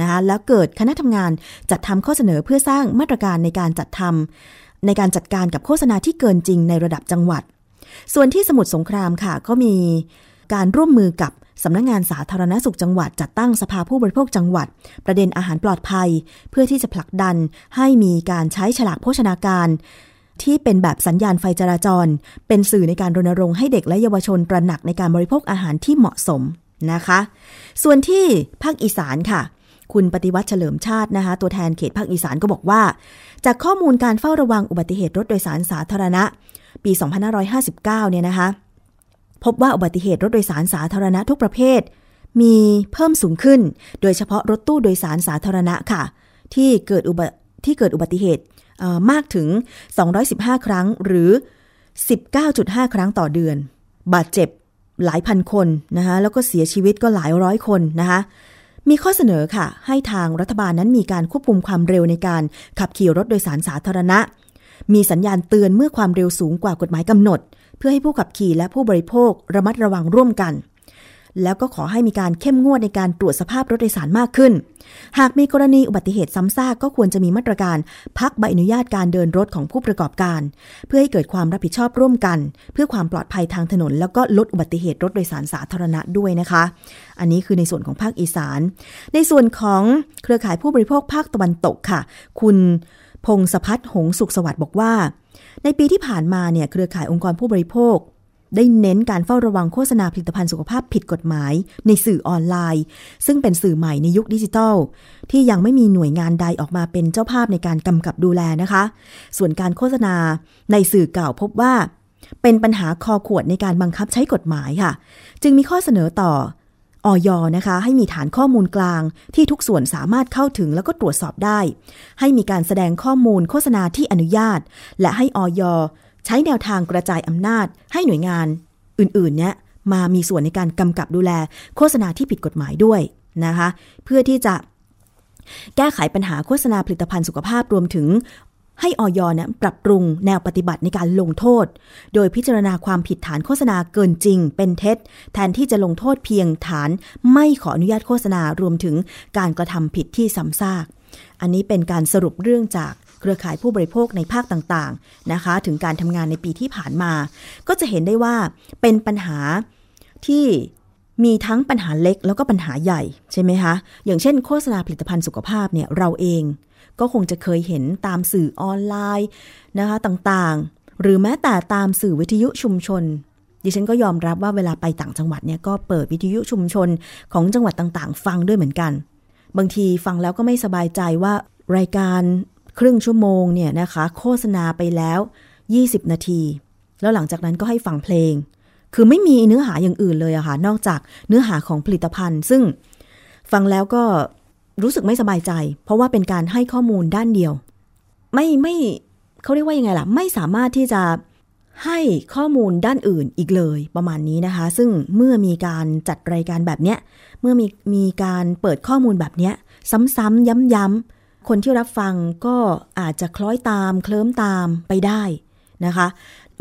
นะคะแล้วเกิดคณะทำงานจัดทำข้อเสนอเพื่อสร้างมาตรการในการจัดทำในการจัดการกับโฆษณาที่เกินจริงในระดับจังหวัด ส่วนที่สมุทรสงครามค่ะก็มีการร่วมมือกับ สำนักงงานสาธารณสุขจังหวัดจัดตั้งสภาผู้บริโภคจังหวัด ประเด็นอาหารปลอดภัย เพื่อที่จะผลักดันให้มีการใช้ฉลากโภชนาการ ที่เป็นแบบสัญญาณไฟจราจร เป็นสื่อในการรณรงค์ให้เด็กและเยาวชนตระหนักในการบริโภคอาหารที่เหมาะสมนะคะ ส่วนที่ภาคอีสานค่ะคุณปฏิวัติเฉลิมชาตินะคะ ตัวแทนเขตภาคอีสานก็บอกว่า จากข้อมูลการเฝ้าระวังอุบัติเหตุรถโดยสารสาธารณะ ปี 2559 เนี่ยนะคะ พบว่าอุบัติเหตุรถโดยสารสาธารณะทุกประเภท มีเพิ่มสูงขึ้น โดยเฉพาะรถตู้โดยสารสาธารณะค่ะ ที่เกิดอุบัที่เกิดอุบัติเหตุมากถึง 215 ครั้งหรือ 19.5 ครั้งต่อเดือน บาดเจ็บหลายพันคนนะคะแล้วก็เสียชีวิตก็หลายร้อยคนนะคะมีข้อเสนอค่ะ ให้ทางรัฐบาลนั้นมีการควบคุมความเร็วในการขับขี่รถโดยสารสาธารณะ มีสัญญาณเตือนเมื่อความเร็วสูงกว่ากฎหมายกำหนด เพื่อให้ผู้ขับขี่และผู้บริโภคระมัดระวังร่วมกัน แล้วก็ขอให้มีการเข้มงวดในการตรวจสภาพรถโดยสารมากขึ้น หากมีกรณีอุบัติเหตุซ้ำซากก็ควรจะมีมาตรการ พักใบอนุญาตการเดินรถของผู้ประกอบการ เพื่อให้เกิดความรับผิดชอบร่วมกัน เพื่อความปลอดภัยทางถนน แล้วก็ลดอุบัติเหตุรถโดยสารสาธารณะด้วยนะคะ อันนี้คือในส่วนของภาคอีสาน ในส่วนของเครือข่ายผู้บริโภคภาคตะวันตกค่ะ คุณ พงศพัฒน์หงสุขสวัสดิ์บอกว่า ในปีที่ผ่านมาเนี่ยเครือข่ายองค์กรผู้บริโภค ได้เน้นการเฝ้าระวังโฆษณาผลิตภัณฑ์สุขภาพผิดกฎหมาย ในสื่อออนไลน์ ซึ่งเป็นสื่อใหม่ในยุคดิจิทัล ที่ยังไม่มีหน่วยงานใดออกมาเป็นเจ้าภาพในการกำกับดูแลนะคะ ส่วนการโฆษณาในสื่อเก่าพบว่าเป็นปัญหาคอขวดในการบังคับใช้กฎหมายค่ะ จึงมีข้อเสนอต่อ ออยนะคะให้มีฐานข้อมูลกลางที่ทุกส่วนสามารถเข้าถึงแล้วก็ตรวจสอบได้ ให้มีการแสดงข้อมูลโฆษณาที่อนุญาต และให้ออยใช้แนวทางกระจายอำนาจ ให้หน่วยงานอื่นๆเนี่ยมามีส่วนในการกำกับดูแล โฆษณาที่ผิดกฎหมายด้วยนะคะ เพื่อที่จะแก้ไขปัญหาโฆษณาผลิตภัณฑ์สุขภาพรวมถึง ให้ออยเนี่ยปรับปรุงแนวปฏิบัติในการลงโทษ โดยพิจารณาความผิดฐานโฆษณาเกินจริง เป็นเท็จ แทนที่จะลงโทษเพียงฐานไม่ขออนุญาตโฆษณารวมถึงการกระทำผิดที่ซ้ำซาก อันนี้เป็นการสรุปเรื่องจากเครือข่ายผู้บริโภคในภาคต่างๆนะคะ ถึงการทำงานในปีที่ผ่านมา ก็จะเห็นได้ว่าเป็นปัญหาที่มีทั้งปัญหาเล็กแล้วก็ปัญหาใหญ่ใช่ไหมคะ อย่างเช่นโฆษณาผลิตภัณฑ์สุขภาพเนี่ยเราเอง ก็คงจะเคยเห็นตามสื่อออนไลน์นะคะต่างๆ หรือแม้แต่ตามสื่อวิทยุชุมชน ดิฉันก็ยอมรับว่าเวลาไปต่างจังหวัดเนี่ยก็เปิดวิทยุชุมชนของจังหวัดต่างๆ ฟังด้วยเหมือนกัน บางทีฟังแล้วก็ไม่สบายใจว่ารายการครึ่งชั่วโมงเนี่ยนะคะ โฆษณาไปแล้ว 20 นาที แล้วหลังจากนั้นก็ให้ฟังเพลง คือไม่มีเนื้อหาอย่างอื่นเลยอะค่ะนอกจากเนื้อหาของผลิตภัณฑ์ ซึ่งฟังแล้วก็ รู้สึกไม่สบายใจ เพราะว่าเป็นการให้ข้อมูลด้านเดียว ไม่ไม่เขาเรียกว่ายังไงล่ะ ไม่สามารถที่จะให้ข้อมูลด้านอื่นอีกเลยประมาณนี้นะคะ ซึ่งเมื่อมีการจัดรายการแบบเนี้ย เมื่อมีมีการเปิดข้อมูลแบบเนี้ย ซ้ำๆย้ำๆคนที่รับฟังก็อาจจะคล้อยตาม เคลิ้มตามไปได้นะคะ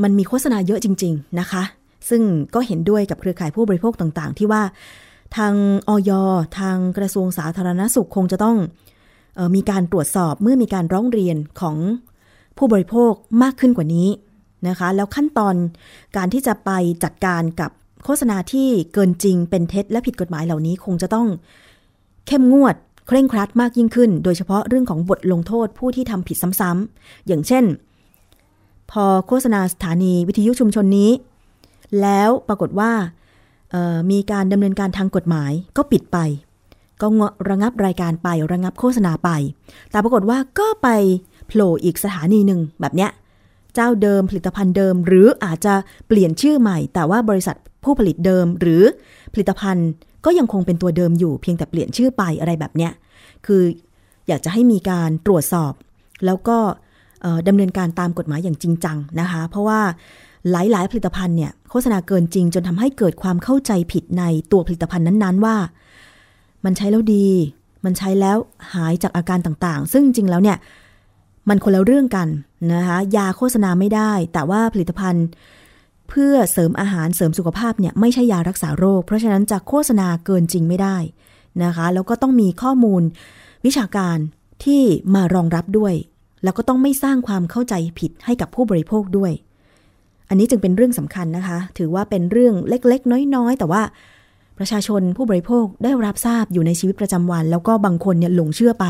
มันมีโฆษณาเยอะจริง ๆนะคะ ซึ่งก็เห็นด้วยกับเครือข่ายผู้บริโภคต่างๆ ที่ว่า ทางออยทางกระทรวงสาธารณสุขคงจะต้องออมีการตรวจสอบเมื่อมีการร้องเรียนของผู้บริโภคมากขึ้นกว่านี้นะคะ แล้วขั้นตอนการที่จะไปจัดการกับโฆษณาที่เกินจริงเป็นเท็จและผิดกฎหมายเหล่านี้คงจะต้องเข้มงวดเคร่งครัดมากยิ่งขึ้น โดยเฉพาะเรื่องของบทลงโทษผู้ที่ทำผิดซ้ำๆอย่างเช่น พอโฆษณาสถานีวิทยุชุมชนนี้ แล้วปรากฏว่า มีการดำเนินการทางกฎหมายก็ปิดไป ก็ระงับรายการไประงับโฆษณาไป แต่ปรากฏว่าก็ไปโผล่อีกสถานีหนึ่งแบบเนี้ยเจ้าเดิมผลิตภัณฑ์เดิม หรืออาจจะเปลี่ยนชื่อใหม่ แต่ว่าบริษัทผู้ผลิตเดิมหรือผลิตภัณฑ์ก็ยังคงเป็นตัวเดิมอยู่เพียงแต่เปลี่ยนชื่อไปอะไรแบบเนี้ยคืออยากจะให้มีการตรวจสอบ แล้วก็ดำเนินการตามกฎหมายอย่างจริงจังนะคะ เพราะว่า หลายๆ ผลิตภัณฑ์เนี่ยโฆษณาเกินจริงจนทำให้เกิดความเข้าใจผิดในตัวผลิตภัณฑ์นั้นๆ ว่า มันใช้แล้วดี มันใช้แล้วหายจากอาการต่างๆ ซึ่งจริงแล้วเนี่ยมันคนละเรื่องกันนะคะยาโฆษณาไม่ได้ แต่ว่าผลิตภัณฑ์ เพื่อเสริมอาหารเสริมสุขภาพเนี่ยไม่ใช่ยารักษาโรค เพราะฉะนั้นจะโฆษณาเกินจริงไม่ได้นะคะแล้วก็ต้องมีข้อมูลวิชาการที่มารองรับด้วย แล้วก็ต้องไม่สร้างความเข้าใจผิดให้กับผู้บริโภคด้วย อันนี้จึงเป็นเรื่องสำคัญนะคะ ถือว่าเป็นเรื่องเล็ก ๆ น้อย ๆ แต่ว่าประชาชนผู้บริโภคได้รับทราบอยู่ในชีวิตประจำวัน แล้วก็บางคนเนี่ยหลงเชื่อไป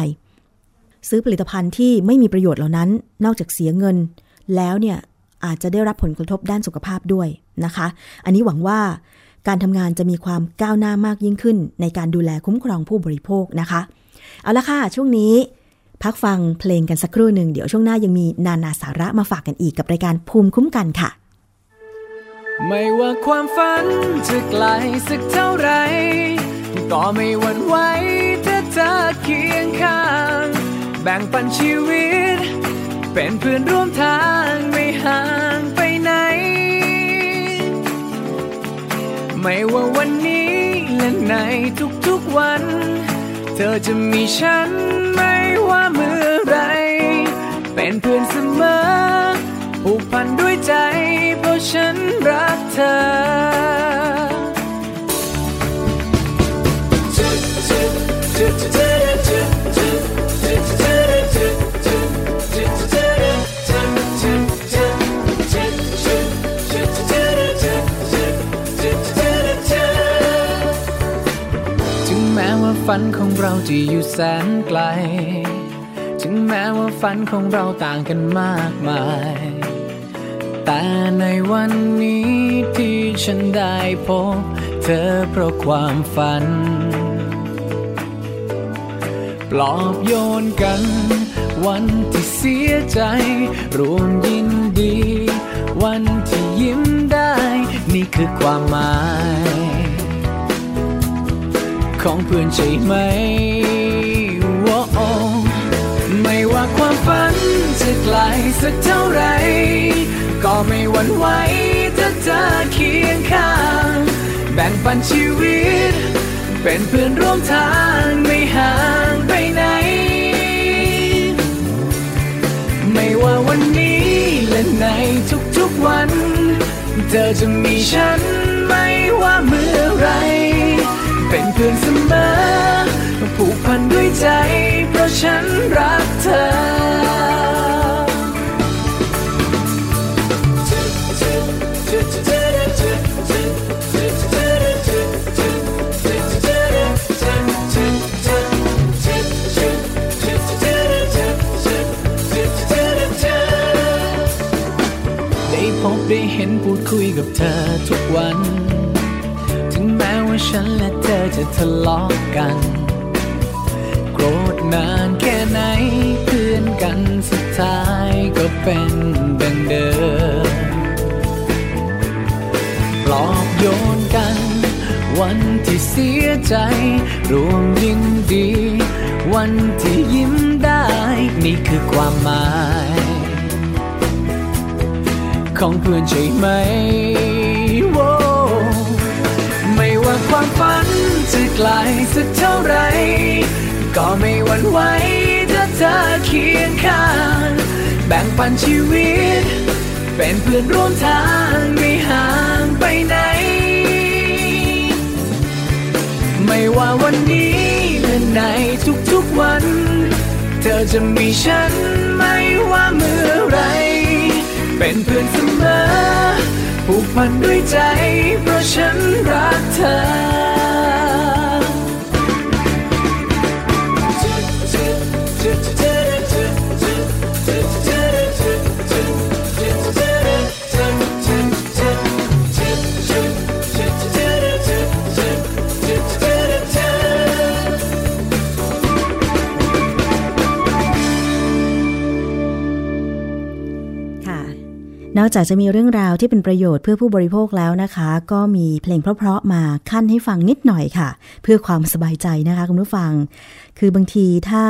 ซื้อผลิตภัณฑ์ที่ไม่มีประโยชน์เหล่านั้น นอกจากเสียเงิน แล้วเนี่ยอาจจะได้รับผลกระทบด้านสุขภาพด้วยนะคะ อันนี้หวังว่าการทำงานจะมีความก้าวหน้ามากยิ่งขึ้น ในการดูแลคุ้มครองผู้บริโภคนะคะ เอาละค่ะ ช่วงนี้ พักฟังเพลงกันสักครู่หนึ่ง เดี๋ยวช่วงหน้ายังมีนานาสาระมาฝากกันอีกกับรายการภูมิคุ้มกันค่ะ ไม่ว่าความฝันจะไกลสักเท่าไร ก็ไม่หวั่นไหวถ้าเธอเคียงข้าง แบ่งปันชีวิต เป็นเพื่อนร่วมทางไม่ห่างไปไหน ไม่ว่าวันนี้และในทุกๆวัน เธอจะมีฉันไม่ว่าเมื่อไร เป็นเพื่อนเสมอผูกพันด้วยใจ ฉันรักเธอถึงแม้ว่าฝันของเราจะอยู่แสนไกล ถึงแม้ว่าฝันของเราต่างกันมากมาย แต่ในวันนี้ที่ฉันได้พบเธอเพราะความฝัน ปลอบโยนกัน วันที่เสียใจ รวมยินดี วันที่ยิ้มได้ นี่คือความหมาย ของเพื่อนใช่ไหมว่าไม่ว่าความฝันจะไกลสักเท่าไหร่ ก็ไม่หวั่นไหวถ้าเธอเคียงข้าง แบ่งปันชีวิต เป็นเพื่อนร่วมทางไม่ห่างไปไหน ไม่ว่าวันนี้และในทุกๆวัน เธอจะมีฉันไม่ว่าเมื่อไร เป็นเพื่อนเสมอผูกพันด้วยใจ เพราะฉันรักเธอ ได้เห็นพูดคุยกับเธอทุกวัน ถึงแม้ว่าฉันและเธอจะทะเลาะกัน โกรธนานแค่ไหนเพื่อนกันสุดท้ายก็เป็นดังเดิมปลอบโยนกัน วันที่เสียใจ รวมยินดี วันที่ยิ้มได้ นี่คือความหมาย ของเพื่อนใช่ไหมโว้ไม่ว่าความฝันจะไกลสักเท่าไร ก็ไม่หวั่นไหวถ้าเธอเคียงข้าง แบ่งปันชีวิต เป็นเพื่อนร่วมทางไม่ห่างไปไหน ไม่ว่าวันนี้และในทุกๆวัน เธอจะมีฉันไม่ว่าเมื่อไร เป็นเพื่อนเสมอผูกพันด้วยใจ เพราะฉันรักเธอ นอกจากจะมีเรื่องราวที่เป็นประโยชน์เพื่อผู้บริโภคแล้วนะคะ ก็มีเพลงเพราะๆมาขั้นให้ฟังนิดหน่อยค่ะ เพื่อความสบายใจนะคะคุณผู้ฟัง คือบางทีถ้า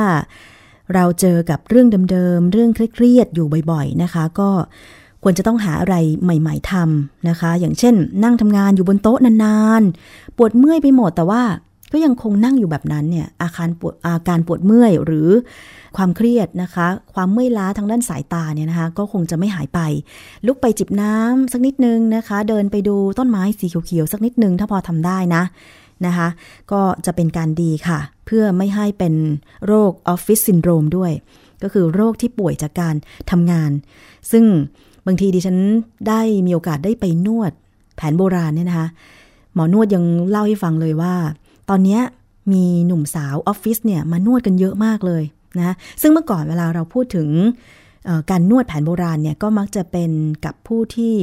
เราเจอกับเรื่องเดิมๆ เรื่องเครียดๆ อยู่บ่อยๆ นะคะ ก็ควรจะต้องหาอะไรใหม่ ๆทำนะคะ อย่างเช่น นั่งทำงานอยู่บนโต๊ะนานๆ ปวดเมื่อยไปหมดแต่ว่าก็ยังคงนั่งอยู่แบบนั้นเนี่ยอาการปวดอาการปวดเมื่อยหรือ ความเครียดนะคะ ความเมื่อยล้าทางด้านสายตาเนี่ยนะคะ ก็คงจะไม่หายไป ลุกไปจิบน้ำสักนิดนึงนะคะ เดินไปดูต้นไม้สีเขียวๆสักนิดนึงถ้าพอทำได้นะนะคะ ก็จะเป็นการดีค่ะ เพื่อไม่ให้เป็นโรคออฟฟิศซินโดรมด้วย ก็คือโรคที่ป่วยจากการทำงาน ซึ่งบางทีดิฉันได้มีโอกาสได้ไปนวดแผนโบราณเนี่ยนะคะ หมอนวดยังเล่าให้ฟังเลยว่า ตอนนี้มีหนุ่มสาวออฟฟิศเนี่ยมานวดกันเยอะมากเลย นะซึ่งเมื่อก่อนเวลาเราพูดถึงการนวดแผนโบราณเนี่ยก็มักจะเป็นกับผู้ที่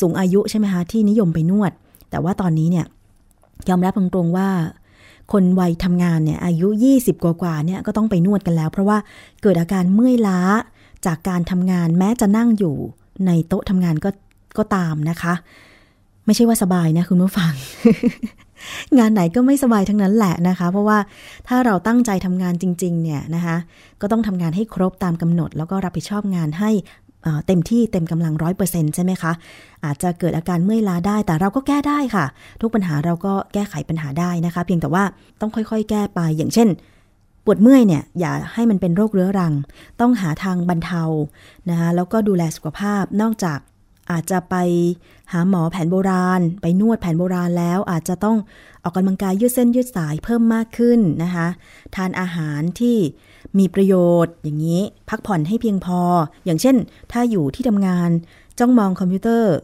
สูงอายุใช่ไหมคะที่นิยมไปนวด แต่ว่าตอนนี้เนี่ยยอมรับตรงๆว่า คนวัยทำงานเนี่ยอายุ 20 กว่าๆเนี่ยก็ต้องไปนวดกันแล้ว เพราะว่าเกิดอาการเมื่อยล้าจากการทำงานแม้จะนั่งอยู่ในโต๊ะทำงานก็ก็ตามนะคะ ไม่ใช่ว่าสบายนะคุณผู้ฟัง งานไหนก็ไม่สบายทั้งนั้นแหละนะคะ เพราะว่าถ้าเราตั้งใจทำงานจริง ๆ เนี่ยนะคะ ก็ต้องทำงานให้ครบตามกำหนด แล้วก็รับผิดชอบงานให้เต็มที่เต็มกำลังร้อยเปอร์เซ็นต์ใช่ไหมคะ อาจจะเกิดอาการเมื่อยล้าได้ แต่เราก็แก้ได้ค่ะ ทุกปัญหาเราก็แก้ไขปัญหาได้นะคะ เพียงแต่ว่าต้องค่อยๆ แก้ไป อย่างเช่น ปวดเมื่อยเนี่ย อย่าให้มันเป็นโรคเรื้อรัง ต้องหาทางบรรเทานะคะแล้วก็ดูแลสุขภาพนอกจาก อาจจะไปหาหมอแผนโบราณ ไปนวดแผนโบราณแล้ว อาจจะต้องออกกำลังกายยืดเส้นยืดสายเพิ่มมากขึ้นนะคะ ทานอาหารที่มีประโยชน์อย่างนี้พักผ่อนให้เพียงพอ อย่างเช่น ถ้าอยู่ที่ทำงานจ้องมองคอมพิวเตอร์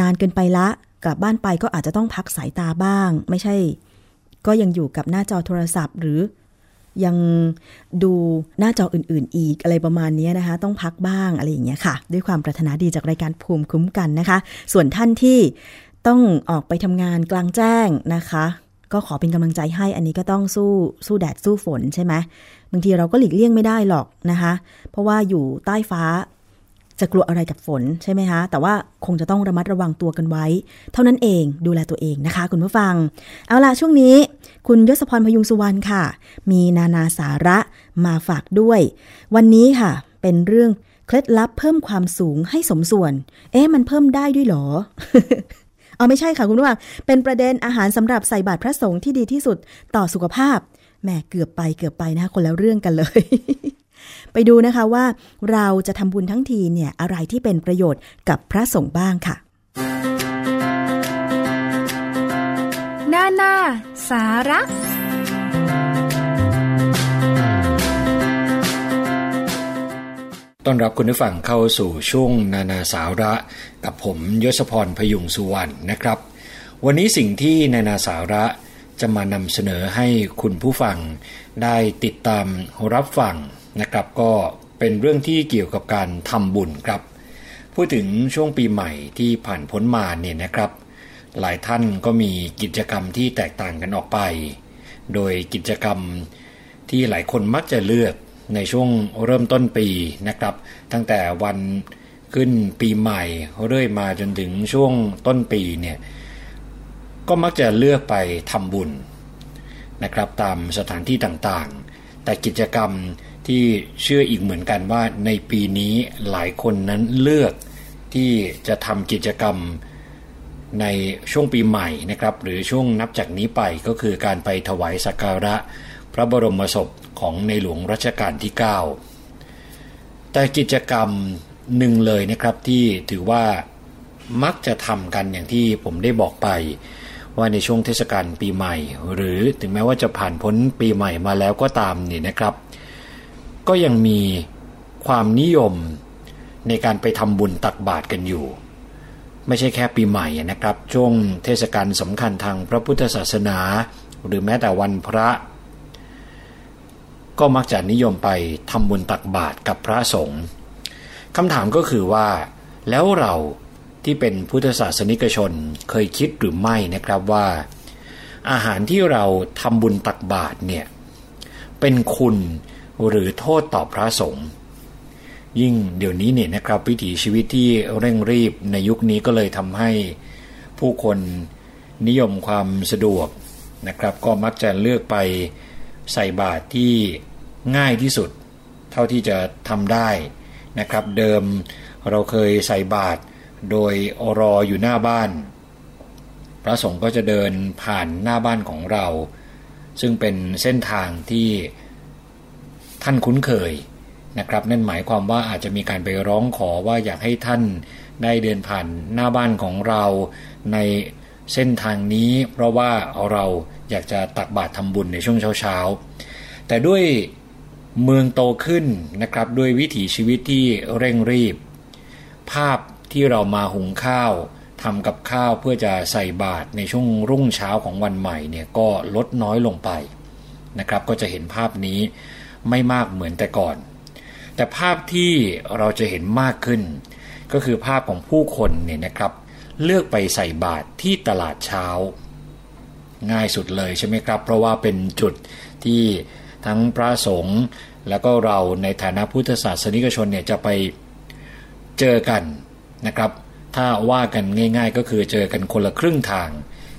นานเกินไปละ กลับบ้านไปก็อาจจะต้องพักสายตาบ้าง ไม่ใช่ ก็ยังอยู่กับหน้าจอโทรศัพท์ หรือ ยังดูหน้าจออื่น ๆ อีกอะไรประมาณนี้นะคะ ต้องพักบ้างอะไรอย่างเงี้ยค่ะ ด้วยความปรารถนาดีจากรายการภูมิคุ้มกันนะคะ ส่วนท่านที่ต้องออกไปทำงานกลางแจ้งนะคะ ก็ขอเป็นกำลังใจให้อันนี้ก็ต้องสู้สู้แดดสู้ฝนใช่ไหมบางทีเราก็หลีกเลี่ยงไม่ได้หรอกนะคะ เพราะว่าอยู่ใต้ฟ้า จะกลัวอะไรกับฝนใช่ไหมคะ แต่ว่าคงจะต้องระมัดระวังตัวกันไว้ เท่านั้นเองดูแลตัวเองนะคะ คุณผู้ฟัง เอาล่ะ ช่วงนี้ คุณยศพรพยุงสุวรรณค่ะ มีนานาสาระมาฝากด้วย วันนี้ค่ะ เป็นเรื่องเคล็ดลับเพิ่มความสูงให้สมส่วน เอ๊ะมันเพิ่มได้ด้วยเหรอเอาไม่ใช่ค่ะคุณผู้ฟังเป็นประเด็นอาหารสำหรับใส่บาตรพระสงฆ์ที่ดีที่สุดต่อสุขภาพแหมเกือบไปเกือบไปนะคนแล้วเรื่องกันเลย ไปดูนะคะว่าเราจะทำบุญทั้งทีเนี่ยอะไรที่เป็นประโยชน์กับพระสงฆ์บ้างค่ะนานาสาระต้อนรับคุณผู้ฟังเข้าสู่ช่วงนานาสาระกับผมยศพรพยุงสุวรรณนะครับ วันนี้สิ่งที่นานาสาระจะมานำเสนอให้คุณผู้ฟังได้ติดตามรับฟัง นะครับ ก็เป็นเรื่องที่เกี่ยวกับการทำบุญครับ พูดถึงช่วงปีใหม่ที่ผ่านพ้นมาเนี่ยนะครับ หลายท่านก็มีกิจกรรมที่แตกต่างกันออกไป โดยกิจกรรมที่หลายคนมักจะเลือกในช่วงเริ่มต้นปีนะครับ ตั้งแต่วันขึ้นปีใหม่เรื่อยมาจนถึงช่วงต้นปีเนี่ยก็มักจะเลือกไปทำบุญนะครับตามสถานที่ต่างๆ แต่กิจกรรม ที่เชื่ออีกเหมือนกันว่าในปีนี้หลายคนนั้นเลือกที่จะทำกิจกรรมในช่วงปีใหม่นะครับ หรือช่วงนับจากนี้ไปก็คือการไปถวายสักการะพระบรมศพของในหลวงรัชกาลที่ 9 แต่กิจกรรมหนึ่งเลยนะครับที่ถือว่ามักจะทำกันอย่างที่ผมได้บอกไป ว่าในช่วงเทศกาลปีใหม่ หรือถึงแม้ว่าจะผ่านพ้นปีใหม่มาแล้วก็ตามนี่นะครับ ก็ยังมีความนิยมในการไปทำบุญตักบาตรกันอยู่ ไม่ใช่แค่ปีใหม่นะครับ ช่วงเทศกาลสำคัญทางพระพุทธศาสนา หรือแม้แต่วันพระ ก็มักจะนิยมไปทำบุญตักบาตรกับพระสงฆ์คำถามก็คือว่า แล้วเราที่เป็นพุทธศาสนิกชนเคยคิดหรือไม่นะครับว่า อาหารที่เราทำบุญตักบาตรเนี่ยเป็นคุณ หรือโทษต่อพระสงฆ์ยิ่งเดี๋ยวนี้เนี่ยนะครับวิถีชีวิตที่เร่งรีบในยุคนี้ก็เลยทำให้ผู้คนนิยมความสะดวกนะครับ ก็มักจะเลือกไปใส่บาตรที่ง่ายที่สุด เท่าที่จะทำได้นะครับ เดิมเราเคยใส่บาตรโดยรออยู่หน้าบ้าน พระสงฆ์ก็จะเดินผ่านหน้าบ้านของเรา ซึ่งเป็นเส้นทางที่ ท่านคุ้นเคยนะครับ นั่นหมายความว่าอาจจะมีการไปร้องขอว่าอยากให้ท่านได้เดินผ่านหน้าบ้านของเราในเส้นทางนี้ เพราะว่าเราอยากจะตักบาตรทำบุญในช่วงเช้าๆ แต่ด้วยเมืองโตขึ้นนะครับด้วยวิถีชีวิตที่เร่งรีบ ภาพที่เรามาหุงข้าวทำกับข้าวเพื่อจะใส่บาตรในช่วงรุ่งเช้าของวันใหม่เนี่ยก็ลดน้อยลงไปนะครับ ก็จะเห็นภาพนี้ ไม่มากเหมือนแต่ก่อน แต่ภาพที่เราจะเห็นมากขึ้น ก็คือภาพของผู้คนเนี่ยนะครับ เลือกไปใส่บาตรที่ตลาดเช้า ง่ายสุดเลยใช่ไหมครับ เพราะว่าเป็นจุดที่ทั้งพระสงฆ์แล้วก็เราในฐานะพุทธศาสนิกชนเนี่ยจะไปเจอกันนะครับ ถ้าว่ากันง่าย ๆ ก็คือเจอกันคนละครึ่งทาง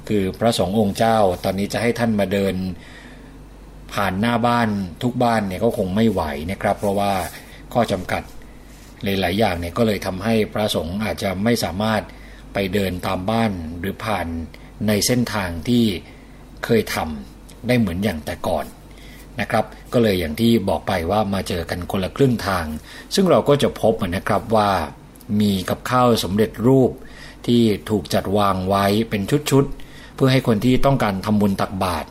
คือพระสงฆ์องค์เจ้าตอนนี้จะให้ท่านมาเดิน ผ่านหน้าบ้านทุกบ้านเนี่ยก็คงไม่ไหวนะครับ เพราะว่าข้อจำกัดหลายๆอย่างเนี่ยก็เลยทำให้พระสงฆ์อาจจะไม่สามารถไปเดินตามบ้านหรือผ่านในเส้นทางที่เคยทำได้เหมือนอย่างแต่ก่อนนะครับ ก็เลยอย่างที่บอกไปว่ามาเจอกันคนละครึ่งทาง ซึ่งเราก็จะพบนะครับว่ามีกับข้าวสำเร็จรูปที่ถูกจัดวางไว้เป็นชุดๆ เพื่อให้คนที่ต้องการทำบุญตักบาตร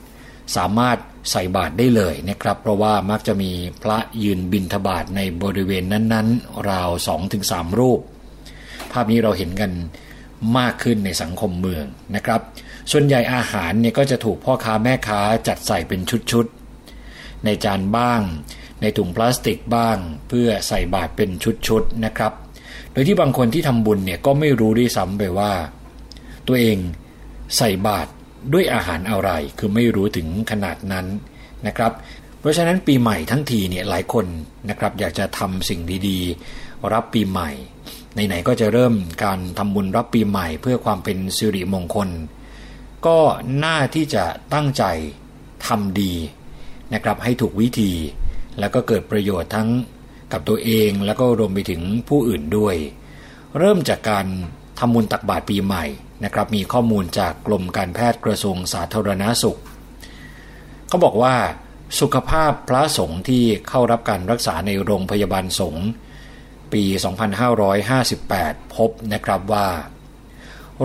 สามารถ ใส่บาตรได้เลยนะครับ เพราะว่ามักจะมีพระยืนบินทบาทในบริเวณนั้นๆ ราว2-3รูป ภาพนี้เราเห็นกันมากขึ้นในสังคมเมืองนะครับ ส่วนใหญ่อาหารเนี่ยก็จะถูกพ่อค้าแม่ค้าจัดใส่เป็นชุดๆในจานบ้าง ในถุงพลาสติกบ้าง เพื่อใส่บาตรเป็นชุดๆนะครับ โดยที่บางคนที่ทำบุญเนี่ยก็ไม่รู้ด้วยซ้ำไปว่า ตัวเองใส่บาตร ด้วยอาหารอะไรคือไม่รู้ถึงขนาดนั้นนะครับ เพราะฉะนั้นปีใหม่ทั้งทีเนี่ยหลายคนนะครับอยากจะทำสิ่งดีๆ รับปีใหม่ไหนๆก็จะเริ่มการทำบุญรับปีใหม่ เพื่อความเป็นสิริมงคล ก็น่าที่จะตั้งใจทำดีนะครับให้ถูกวิธี แล้วก็เกิดประโยชน์ทั้งกับตัวเองแล้วก็รวมไปถึงผู้อื่นด้วย เริ่มจากการทำบุญตักบาตรปีใหม่ นะครับมีข้อมูลจากกรมการแพทย์กระทรวงสาธารณาสุข เขาบอกว่าสุขภาพพระสงฆ์ที่เข้ารับการรักษาในโรงพยาบาลสงฆ์ปี 2558 พบนะครับว่า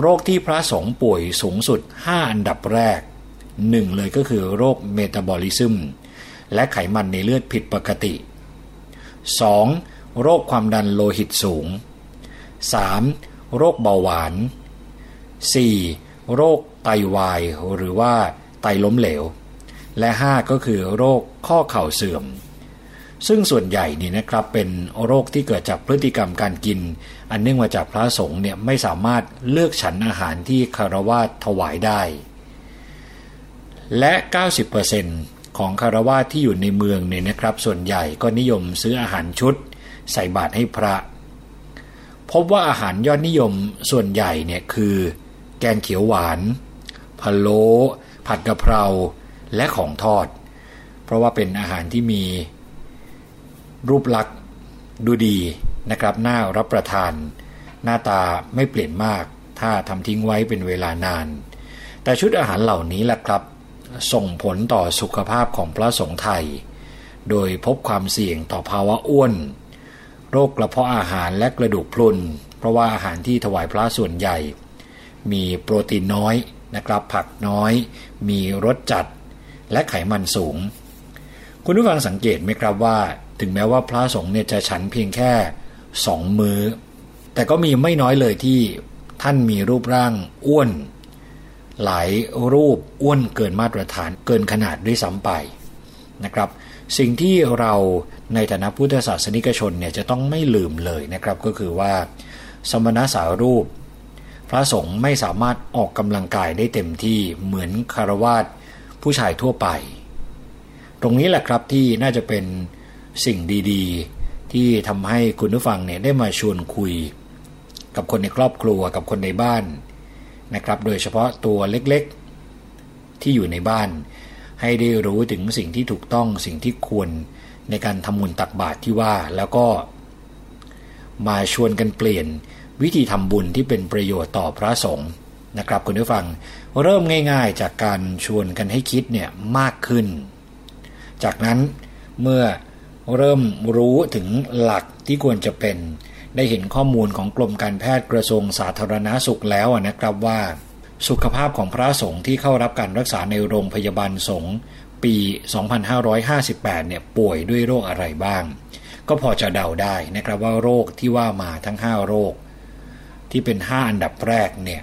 โรคที่พระสงฆ์ป่วยสูงสุด 5 อันดับแรก 1 เลยก็คือโรคเมตาบอลิซึมและไขมันในเลือดผิดปกติ 2. โรคความดันโลหิตสูง 3. โรคเบาหวาน 4. โรคไตาวาย หรือว่าไตล้มเหลว และ 5 ก็คือโรคข้อเข่าเสื่อม ซึ่งส่วนใหญ่นี่นะครับเป็นโรคที่เกิดจากพฤติกรรมการกิน อันเนื่องมาจากพระสงฆ์เนี่ยไม่สามารถเลือกฉันอาหารที่คารวาสถวายได้ และ 90%ของคารวาสที่อยู่ในเมืองเนี่ยนะครับ ส่วนใหญ่ก็นิยมซื้ออาหารชุด ใส่บาตรให้พระ พบว่าอาหารยอดนิยมส่วนใหญ่เนี่ยคือ แกงเขียวหวานพะโล้ผัดกะเพราและของทอด เพราะว่าเป็นอาหารที่มีรูปลักษณ์ดูดีนะครับน่ารับประทาน หน้าตาไม่เปลี่ยนมาก ถ้าทำทิ้งไว้เป็นเวลานาน แต่ชุดอาหารเหล่านี้แหละครับ ส่งผลต่อสุขภาพของพระสงฆ์ไทย โดยพบความเสี่ยงต่อภาวะอ้วน โรคกระเพาะอาหารและกระดูกพรุน เพราะว่าอาหารที่ถวายพระส่วนใหญ่ มีโปรตีนน้อยนะครับ ผักน้อย มีรสจัด และไขมันสูง คุณผู้ฟังสังเกตไหมครับว่า ถึงแม้ว่าพระสงฆ์เนี่ยจะฉันเพียงแค่สองมือ้อ แต่ก็มีไม่น้อยเลยที่ท่านมีรูปร่างอ้วน หลายรูปอ้วนเกินมาตรฐานเกินขนาดด้วยซ้ำไปนะครับสิ่งที่เราในฐานะพุทธศาสนิกชนเนี่ยจะต้องไม่ลืมเลยนะครับก็คือว่า สมณสารูป พระสงฆ์ไม่สามารถออกกำลังกายได้เต็มที่เหมือนคารวาสผู้ชายทั่วไป ตรงนี้แหละครับที่น่าจะเป็นสิ่งดีๆ ที่ทำให้คุณผู้ฟังเนี่ยได้มาชวนคุย กับคนในครอบครัวกับคนในบ้านนะครับ โดยเฉพาะตัวเล็กๆ ที่อยู่ในบ้าน ให้ได้รู้ถึงสิ่งที่ถูกต้องสิ่งที่ควรในการทำบุญตักบาตรที่ว่าแล้วก็มาชวนกันเปลี่ยน วิธีทำบุญที่เป็นประโยชน์ต่อพระสงฆ์นะครับคุณผู้ฟังเริ่มง่ายๆจากการชวนกันให้คิดเนี่ยมากขึ้น จากนั้นเมื่อเริ่มรู้ถึงหลักที่ควรจะเป็น ได้เห็นข้อมูลของกรมการแพทย์กระทรวงสาธารณาสุขแล้วนะครับว่า สุขภาพของพระสงฆ์ที่เข้ารับการรักษาในโรงพยาบาลสงฆ์ปี 2558 เนี่ยป่วยด้วยโรคอะไรบ้าง ก็พอจะเดาได้นะครับว่าโรคที่ว่ามาทั้ง 5 โรค ที่เป็น 5 อันดับแรกเนี่ย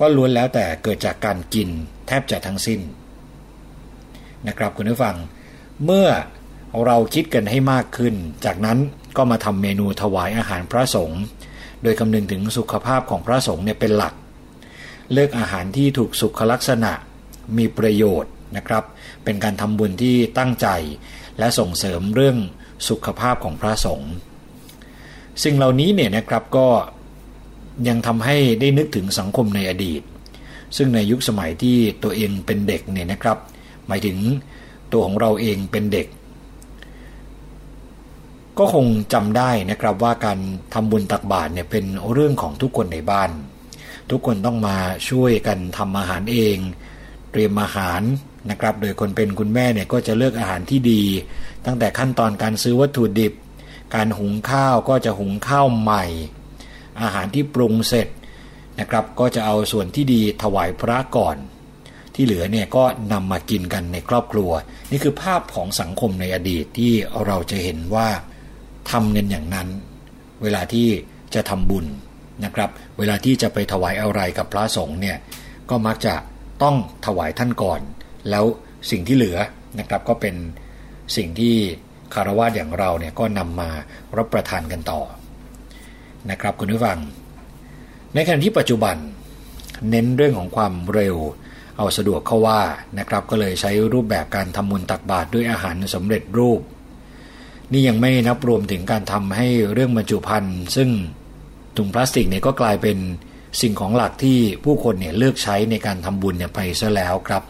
ก็ล้วนแล้วแต่เกิดจากการกินแทบจะทั้งสิ้นนะครับคุณผู้ฟัง เมื่อเราคิดกันให้มากขึ้น จากนั้นก็มาทำเมนูถวายอาหารพระสงฆ์โดยคำนึงถึงสุขภาพของพระสงฆ์เนี่ยเป็นหลัก เลือกอาหารที่ถูกสุขลักษณะมีประโยชน์นะครับ เป็นการทำบุญที่ตั้งใจ และส่งเสริมเรื่องสุขภาพของพระสงฆ์สิ่งเหล่านี้เนี่ยนะครับก็ ยังทำให้ได้นึกถึงสังคมในอดีต ซึ่งในยุคสมัยที่ตัวเองเป็นเด็กเนี่ยนะครับ หมายถึงตัวของเราเองเป็นเด็ก ก็คงจำได้นะครับว่าการทำบุญตักบาตรเนี่ยเป็นเรื่องของทุกคนในบ้าน ทุกคนต้องมาช่วยกันทำอาหารเอง เตรียมอาหารนะครับ โดยคนเป็นคุณแม่เนี่ยก็จะเลือกอาหารที่ดี ตั้งแต่ขั้นตอนการซื้อวัตถุดิบ การหุงข้าวก็จะหุงข้าวใหม่ อาหารที่ปรุงเสร็จนะครับก็จะเอาส่วนที่ดีถวายพระก่อน ที่เหลือเนี่ยก็นำมากินกันในครอบครัว นี่คือภาพของสังคมในอดีตที่เราจะเห็นว่าทำเงินอย่างนั้น เวลาที่จะทำบุญนะครับ เวลาที่จะไปถวายอะไรกับพระสงฆ์เนี่ยก็มักจะต้องถวายท่านก่อน แล้วสิ่งที่เหลือนะครับก็เป็นสิ่งที่คารวะอย่างเราเนี่ยก็นำมารับประทานกันต่อ นะครับคุณผู้ฟัง ในขณะที่ปัจจุบัน เน้นเรื่องของความเร็ว เอาสะดวกเข้าว่านะครับก็เลยใช้รูปแบบการทำมุนตักบาตรด้วยอาหารสำเร็จรูป นี่ยังไม่นับรวมถึงการทำให้เรื่องบรรจุภัณฑ์ซึ่งถุงพลาสติกเนี่ยก็กลายเป็นสิ่งของหลักที่ผู้คนเนี่ยเลือกใช้ในการทำบุญเนี่ยไปซะแล้วครับ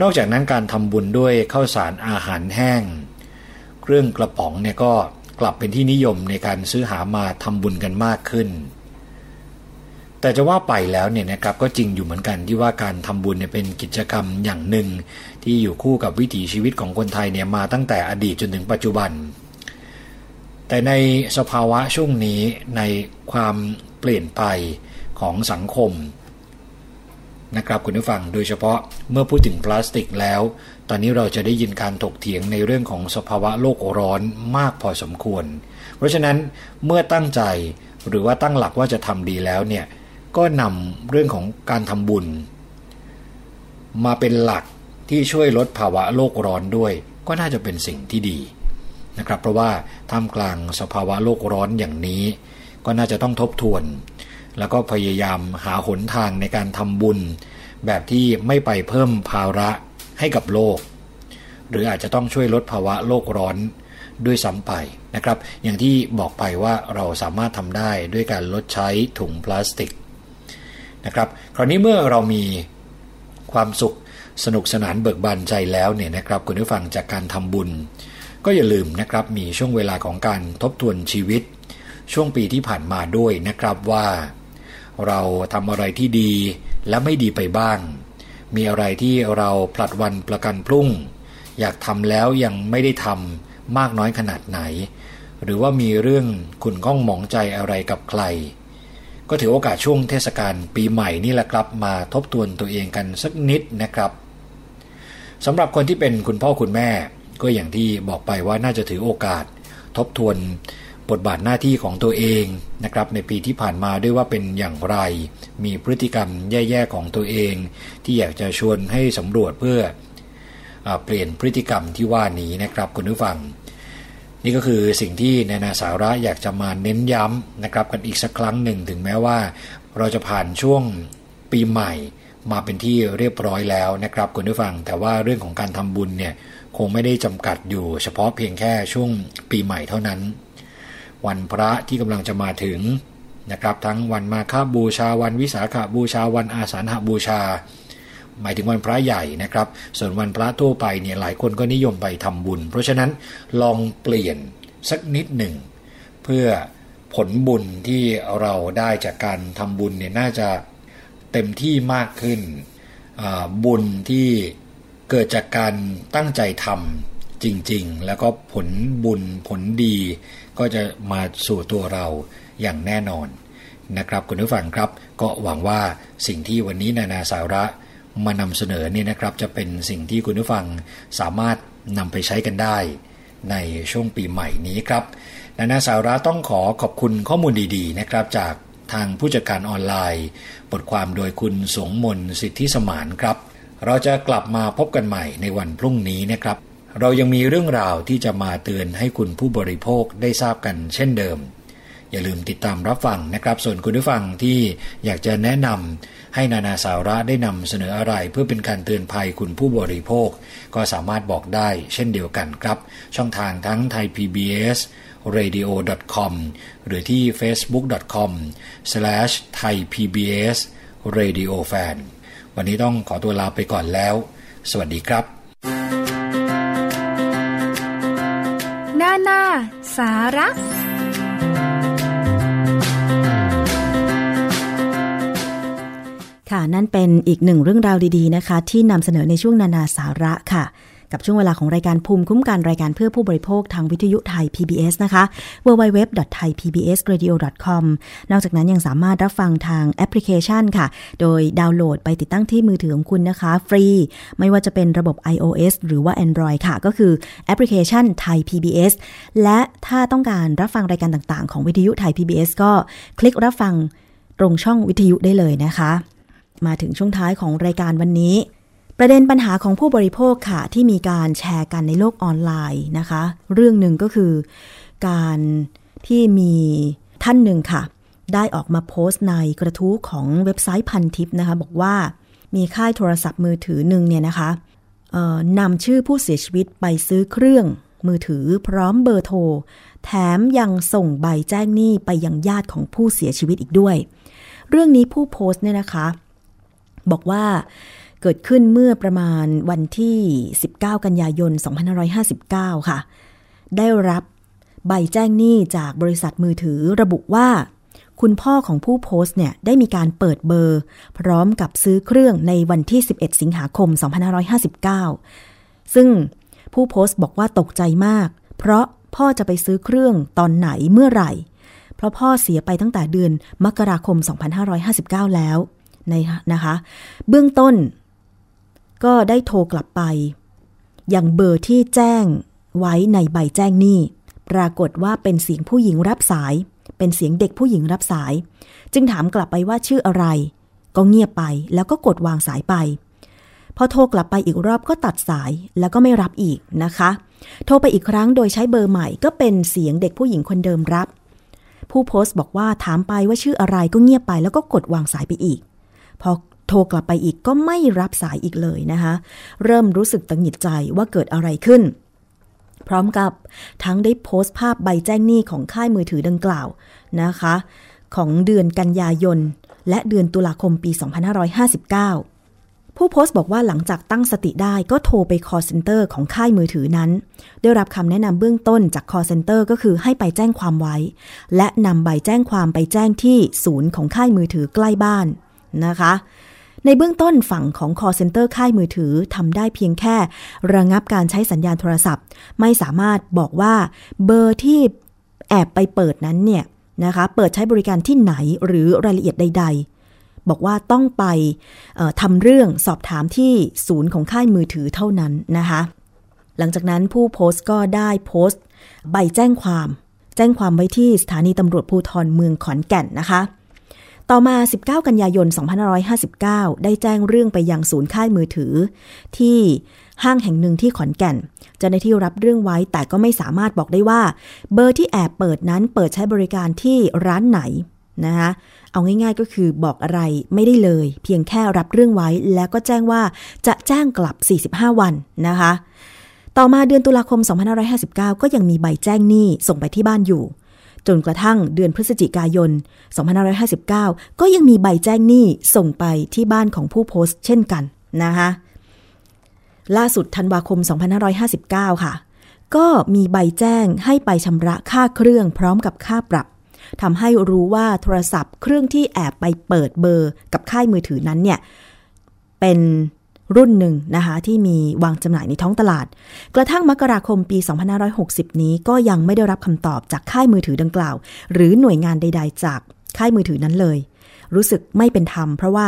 นอกจากนั้นการทำบุญด้วยข้าวสารอาหารแห้ง เครื่องกระป๋องเนี่ยก็ กลับเป็นที่นิยมในการซื้อหามาทำบุญกันมากขึ้น แต่จะว่าไปแล้วเนี่ยนะครับก็จริงอยู่เหมือนกันที่ว่าการทำบุญเนี่ยเป็นกิจกรรมอย่างหนึ่ง ที่อยู่คู่กับวิถีชีวิตของคนไทยเนี่ยมาตั้งแต่อดีตจนถึงปัจจุบัน แต่ในสภาวะช่วงนี้ในความเปลี่ยนไปของสังคม นะครับคุณผู้ฟังโดยเฉพาะเมื่อพูดถึงพลาสติกแล้ว ตอนนี้เราจะได้ยินการถกเถียงในเรื่องของสภาวะโลกร้อนมากพอสมควร เพราะฉะนั้นเมื่อตั้งใจหรือว่าตั้งหลักว่าจะทำดีแล้วเนี่ยก็นำเรื่องของการทำบุญ มาเป็นหลักที่ช่วยลดภาวะโลกร้อนด้วย ก็น่าจะเป็นสิ่งที่ดีนะครับ เพราะว่าท่ามกลางสภาวะโลกร้อนอย่างนี้ ก็น่าจะต้องทบทวน แล้วก็พยายามหาหนทางในการทำบุญ แบบที่ไม่ไปเพิ่มภาระให้กับโลก หรืออาจจะต้องช่วยลดภาวะโลกร้อนด้วยซ้ำไปนะครับ อย่างที่บอกไปว่าเราสามารถทำได้ด้วยการลดใช้ถุงพลาสติกนะครับคราวนี้เมื่อเรามีความสุขสนุกสนานเบิกบานใจแล้วเนี่ยนะครับคุณผู้ฟังจากการทำบุญ ก็อย่าลืมนะครับมีช่วงเวลาของการทบทวนชีวิต ช่วงปีที่ผ่านมาด้วยนะครับว่า เราทำอะไรที่ดีและไม่ดีไปบ้าง มีอะไรที่เราผลัดวันประกันพรุ่ง อยากทำแล้วยังไม่ได้ทำมากน้อยขนาดไหน หรือว่ามีเรื่องขุนข้องหมองใจอะไรกับใคร ก็ถือโอกาสช่วงเทศกาลปีใหม่นี่แหละครับมาทบทวนตัวเองกันสักนิดนะครับสำหรับคนที่เป็นคุณพ่อคุณแม่ ก็อย่างที่บอกไปว่าน่าจะถือโอกาส ทบทวน บทบาทหน้าที่ของตัวเองนะครับในปีที่ผ่านมาด้วยว่าเป็นอย่างไร มีพฤติกรรมแย่ๆของตัวเอง ที่อยากจะชวนให้สำรวจเพื่ออเปลี่ยนพฤติกรรมที่ว่านี้นะครับคุณผู้ฟัง นี่ก็คือสิ่งที่ในนาสาระอยากจะมาเน้นย้ำนะครับกันอีกสักครั้งหนึ่งถึงแม้ว่า เราจะผ่านช่วงปีใหม่มาเป็นที่เรียบร้อยแล้วนะครับคุณผู้ฟัง แต่ว่าเรื่องของการทำบุญเนี่ยคงไม่ได้จำกัดอยู่เฉพาะเพียงแค่ช่วงปีใหม่เท่านั้น วันพระที่กำลังจะมาถึงนะครับ ทั้งวันมาฆบูชาวันวิสาขบูชาวันอาสาฬหบูชา หมายถึงวันพระใหญ่นะครับ ส่วนวันพระทั่วไปเนี่ยหลายคนก็นิยมไปทำบุญ เพราะฉะนั้นลองเปลี่ยนสักนิดหนึ่ง เพื่อผลบุญที่เราได้จากการทำบุญเนี่ยน่าจะเต็มที่มากขึ้นบุญที่เกิดจากการตั้งใจทำจริง ๆ แล้วก็ผลบุญผลดี ก็จะมาสู่ตัวเราอย่างแน่นอนนะครับคุณผู้ฟังครับก็หวังว่าสิ่งที่วันนี้นานาสาระมานำเสนอเนี่ยนะครับ จะเป็นสิ่งที่คุณผู้ฟังสามารถนำไปใช้กันได้ ในช่วงปีใหม่นี้ครับนานาสาระต้องขอขอบคุณข้อมูลดีๆนะครับ จากทางผู้จัดการออนไลน์ บทความโดยคุณสงมนสิทธิสมานครับ เราจะกลับมาพบกันใหม่ในวันพรุ่งนี้นะครับ เรายังมีเรื่องราวที่จะมาเตือนให้คุณผู้บริโภคได้ทราบกันเช่นเดิม อย่าลืมติดตามรับฟังนะครับ ส่วนคุณผู้ฟังที่อยากจะแนะนำให้นานาสาระได้นำเสนออะไร เพื่อเป็นการเตือนภัยคุณผู้บริโภค ก็สามารถบอกได้เช่นเดียวกันครับ ช่องทางทั้งไทย PBS radio.com หรือที่ facebook.com/thaipbsradiofan วันนี้ต้องขอตัวลาไปก่อนแล้ว สวัสดีครับ นานา สาระ ค่ะนั่นเป็นอีกหนึ่งเรื่องราวดีๆนะคะ ที่นำเสนอในช่วงนานาสาระค่ะ กับช่วงเวลาของรายการภูมิคุ้มกันรายการเพื่อผู้บริโภคทางวิทยุไทย PBS นะคะ www.thaipbsradio.com นอกจากนั้นยังสามารถรับฟังทางแอปพลิเคชันค่ะ โดยดาวน์โหลดไปติดตั้งที่มือถือของคุณนะคะ ฟรี ไม่ว่าจะเป็นระบบ iOS หรือว่า Android ค่ะ ก็คือแอปพลิเคชันไทย PBS และถ้าต้องการรับฟังรายการต่างๆ ของวิทยุไทย PBS ก็คลิกรับฟังตรงช่องวิทยุได้เลยนะคะ มาถึงช่วงท้ายของรายการวันนี้ ประเด็นปัญหาของผู้บริโภคค่ะ ที่มีการแชร์กันในโลกออนไลน์นะคะ เรื่องหนึ่งก็คือการที่มีท่านหนึ่งค่ะ ได้ออกมาโพสต์ในกระทู้ของเว็บไซต์พันทิปนะคะ บอกว่ามีค่ายโทรศัพท์มือถือหนึ่งเนี่ยนะคะนำชื่อผู้เสียชีวิตไปซื้อเครื่องมือถือพร้อมเบอร์โทร แถมยังส่งใบแจ้งหนี้ไปยังญาติของผู้เสียชีวิตอีกด้วย เรื่องนี้ผู้โพสต์เนี่ยนะคะ บอกว่า เกิดขึ้นเมื่อประมาณวันที่ 19 กันยายน 2559 ค่ะ ได้รับใบแจ้งหนี้จากบริษัทมือถือระบุว่า คุณพ่อของผู้โพสต์เนี่ยได้มีการเปิดเบอร์ พร้อมกับซื้อเครื่องในวันที่ 11 สิงหาคม 2559 ซึ่งผู้โพสต์บอกว่าตกใจมาก เพราะพ่อจะไปซื้อเครื่องตอนไหนเมื่อไหร่ เพราะพ่อเสียไปตั้งแต่เดือนมกราคม 2559 แล้วในนะคะ เบื้องต้น ก็ได้โทรกลับไปยังเบอร์ที่แจ้งไว้ในใบแจ้งหนี้ ปรากฏว่าเป็นเสียงผู้หญิงรับสาย เป็นเสียงเด็กผู้หญิงรับสาย จึงถามกลับไปว่าชื่ออะไร ก็เงียบไปแล้วก็กดวางสายไป พอโทรกลับไปอีกรอบก็ตัดสายแล้วก็ไม่รับอีกนะคะ โทรไปอีกครั้งโดยใช้เบอร์ใหม่ก็เป็นเสียงเด็กผู้หญิงคนเดิมรับ ผู้โพสต์บอกว่าถามไปว่าชื่ออะไรก็เงียบไปแล้วก็กดวางสายไปอีก พอ โทรกลับไปอีกก็ไม่รับสายอีกเลยนะคะเริ่มรู้สึกตังหิดใจว่าเกิดอะไรขึ้น พร้อมกับทั้งได้โพสต์ภาพใบแจ้งหนี้ของค่ายมือถือดังกล่าวนะคะ ของเดือนกันยายน และเดือนตุลาคมปี 2559 ผู้โพสต์บอกว่าหลังจากตั้งสติได้ก็โทรไป call center ของค่ายมือถือนั้น ได้รับคำแนะนำเบื้องต้นจาก call center ก็คือให้ไปแจ้งความไว้ และนำใบแจ้งความไปแจ้งที่ศูนย์ของค่ายมือถือใกล้บ้านนะคะ ในเบื้องต้นฝั่งของ call center ค่ายมือถือทำได้เพียงแค่ระงับการใช้สัญญาณโทรศัพท์ ไม่สามารถบอกว่าเบอร์ที่แอบไปเปิดนั้นเนี่ยนะคะเปิดใช้บริการที่ไหนหรือรายละเอียดใด ๆ บอกว่าต้องไปทำเรื่องสอบถามที่ศูนย์ของค่ายมือถือเท่านั้นนะคะหลังจากนั้นผู้โพสต์ก็ได้โพสต์ ใบแจ้งความ แจ้งความไว้ที่สถานีตำรวจภูธรเมืองขอนแก่นนะคะ ต่อมา 19 กันยายน 2559 ได้แจ้งเรื่องไปยังศูนย์ค่ายมือถือ ที่ห้างแห่งหนึ่งที่ขอนแก่น เจ้าหน้าที่รับเรื่องไว้แต่ก็ไม่สามารถบอกได้ว่า เบอร์ที่แอบเปิดนั้นเปิดใช้บริการที่ร้านไหนนะคะเอาง่ายๆก็คือบอกอะไรไม่ได้เลย เพียงแค่รับเรื่องไว้แล้วก็แจ้งว่าจะแจ้งกลับ 45 วันนะคะ ต่อมาเดือนตุลาคม 2559 ก็ยังมีใบแจ้งหนี้ส่งไปที่บ้านอยู่ จนกระทั่งเดือนพฤศจิกายน 2559 ก็ยังมีใบแจ้งหนี้ส่งไปที่บ้านของผู้โพสต์เช่นกันนะคะล่าสุดธันวาคม 2559 ค่ะ ก็มีใบแจ้งให้ไปชำระค่าเครื่องพร้อมกับค่าปรับทำให้รู้ว่าโทรศัพท์เครื่องที่แอบไปเปิดเบอร์กับค่ายมือถือนั้นเนี่ยเป็น รุ่นหนึ่งนะคะที่มีวางจำหน่ายในท้องตลาด กระทั่งมกราคมปี 2560 นี้ก็ยังไม่ได้รับคำตอบจากค่ายมือถือดังกล่าว หรือหน่วยงานใด ๆ จากค่ายมือถือนั้นเลย รู้สึกไม่เป็นธรรม เพราะว่า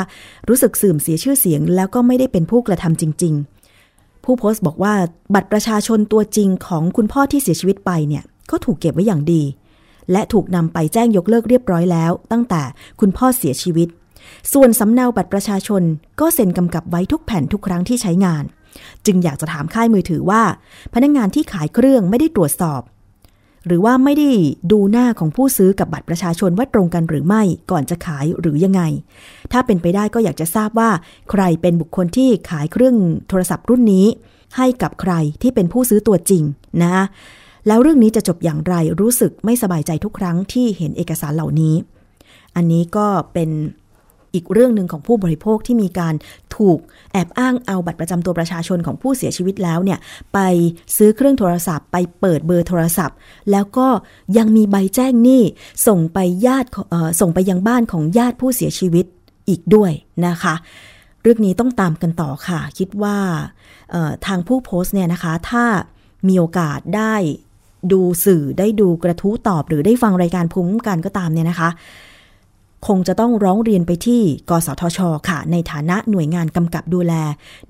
รู้สึกเสื่อมเสียชื่อเสียง แล้วก็ไม่ได้เป็นผู้กระทำจริง ๆ ผู้โพสต์บอกว่าบัตรประชาชนตัวจริงของคุณพ่อที่เสียชีวิตไปเนี่ยก็ถูกเก็บไว้อย่างดี และถูกนำไปแจ้งยกเลิกเรียบร้อยแล้ว ตั้งแต่คุณพ่อเสียชีวิต ส่วนสำเนาบัตรประชาชนก็เซ็นกำกับไว้ทุกแผ่นทุกครั้งที่ใช้งาน จึงอยากจะถามค่ายมือถือว่า พนักงงานที่ขายเครื่องไม่ได้ตรวจสอบ หรือว่าไม่ได้ดูหน้าของผู้ซื้อกับบัตรประชาชนว่าตรงกันหรือไม่ก่อนจะขายหรือยังไง ถ้าเป็นไปได้ก็อยากจะทราบว่า ใครเป็นบุคคลที่ขายเครื่องโทรศัพท์รุ่นนี้ ให้กับใครที่เป็นผู้ซื้อตัวจริงนะแล้วเรื่องนี้จะจบอย่างไรรู้สึกไม่สบายใจทุกครั้งที่เห็นเอกสารเหล่านี้ อันนี้ก็เป็น อีกเรื่องหนึ่งของผู้บริโภคที่มีการถูกแอบอ้างเอาบัตรประจำตัวประชาชนของผู้เสียชีวิตแล้วเนี่ยไปซื้อเครื่องโทรศัพท์ ไปเปิดเบอร์โทรศัพท์ แล้วก็ยังมีใบแจ้งหนี้ส่งไปญาติส่งไปยังบ้านของญาติผู้เสียชีวิตอีกด้วยนะคะ เรื่องนี้ต้องตามกันต่อค่ะ คิดว่าทางผู้โพสต์เนี่ยนะคะ ถ้ามีโอกาสได้ดูสื่อได้ดูกระทู้ตอบหรือได้ฟังรายการภูมิคุ้มกันก็ตามเนี่ยนะคะ คงจะต้องร้องเรียนไปที่ กสทช ค่ะ ในฐานะหน่วยงานกำกับดูแล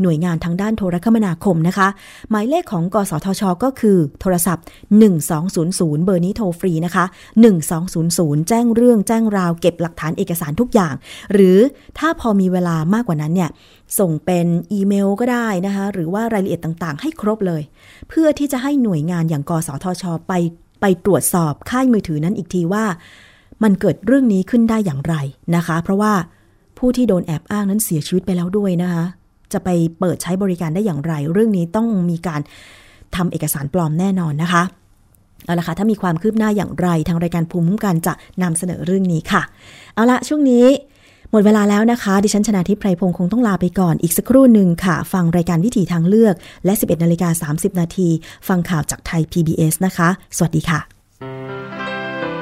หน่วยงานทางด้านโทรคมนาคมนะคะ หมายเลขของ กสทช ก็คือ โทรศัพท์ 1200 เบอร์นี้โทรฟรีนะคะ 1200 แจ้งเรื่องแจ้งราวเก็บหลักฐานเอกสารทุกอย่าง หรือถ้าพอมีเวลามากกว่านั้นเนี่ยส่งเป็นอีเมลก็ได้นะคะ หรือว่ารายละเอียดต่างๆ ให้ครบเลย เพื่อที่จะให้หน่วยงานอย่าง กสทช ไปไปตรวจสอบค่ายมือถือนั้นอีกทีว่า มันเกิดเรื่องนี้ขึ้นได้อย่างไรนะคะ เพราะว่าผู้ที่โดนแอบอ้างนั้นเสียชีวิตไปแล้วด้วยนะคะ จะไปเปิดใช้บริการได้อย่างไร เรื่องนี้ต้องมีการทำเอกสารปลอมแน่นอนนะคะเอาละค่ะ ถ้ามีความคืบหน้าอย่างไร ทางรายการภูมิคุ้มกันจะนำเสนอเรื่องนี้ค่ะ เอาละช่วงนี้หมดเวลาแล้วนะคะ ดิฉันชนะทิพไพรพงศ์คงต้องลาไปก่อนอีกสักครู่หนึ่งค่ะ ฟังรายการวิถีทางเลือก และ 11นาฬิกา30 นาที ฟังข่าวจากไทย PBS นะคะ สวัสดีค่ะ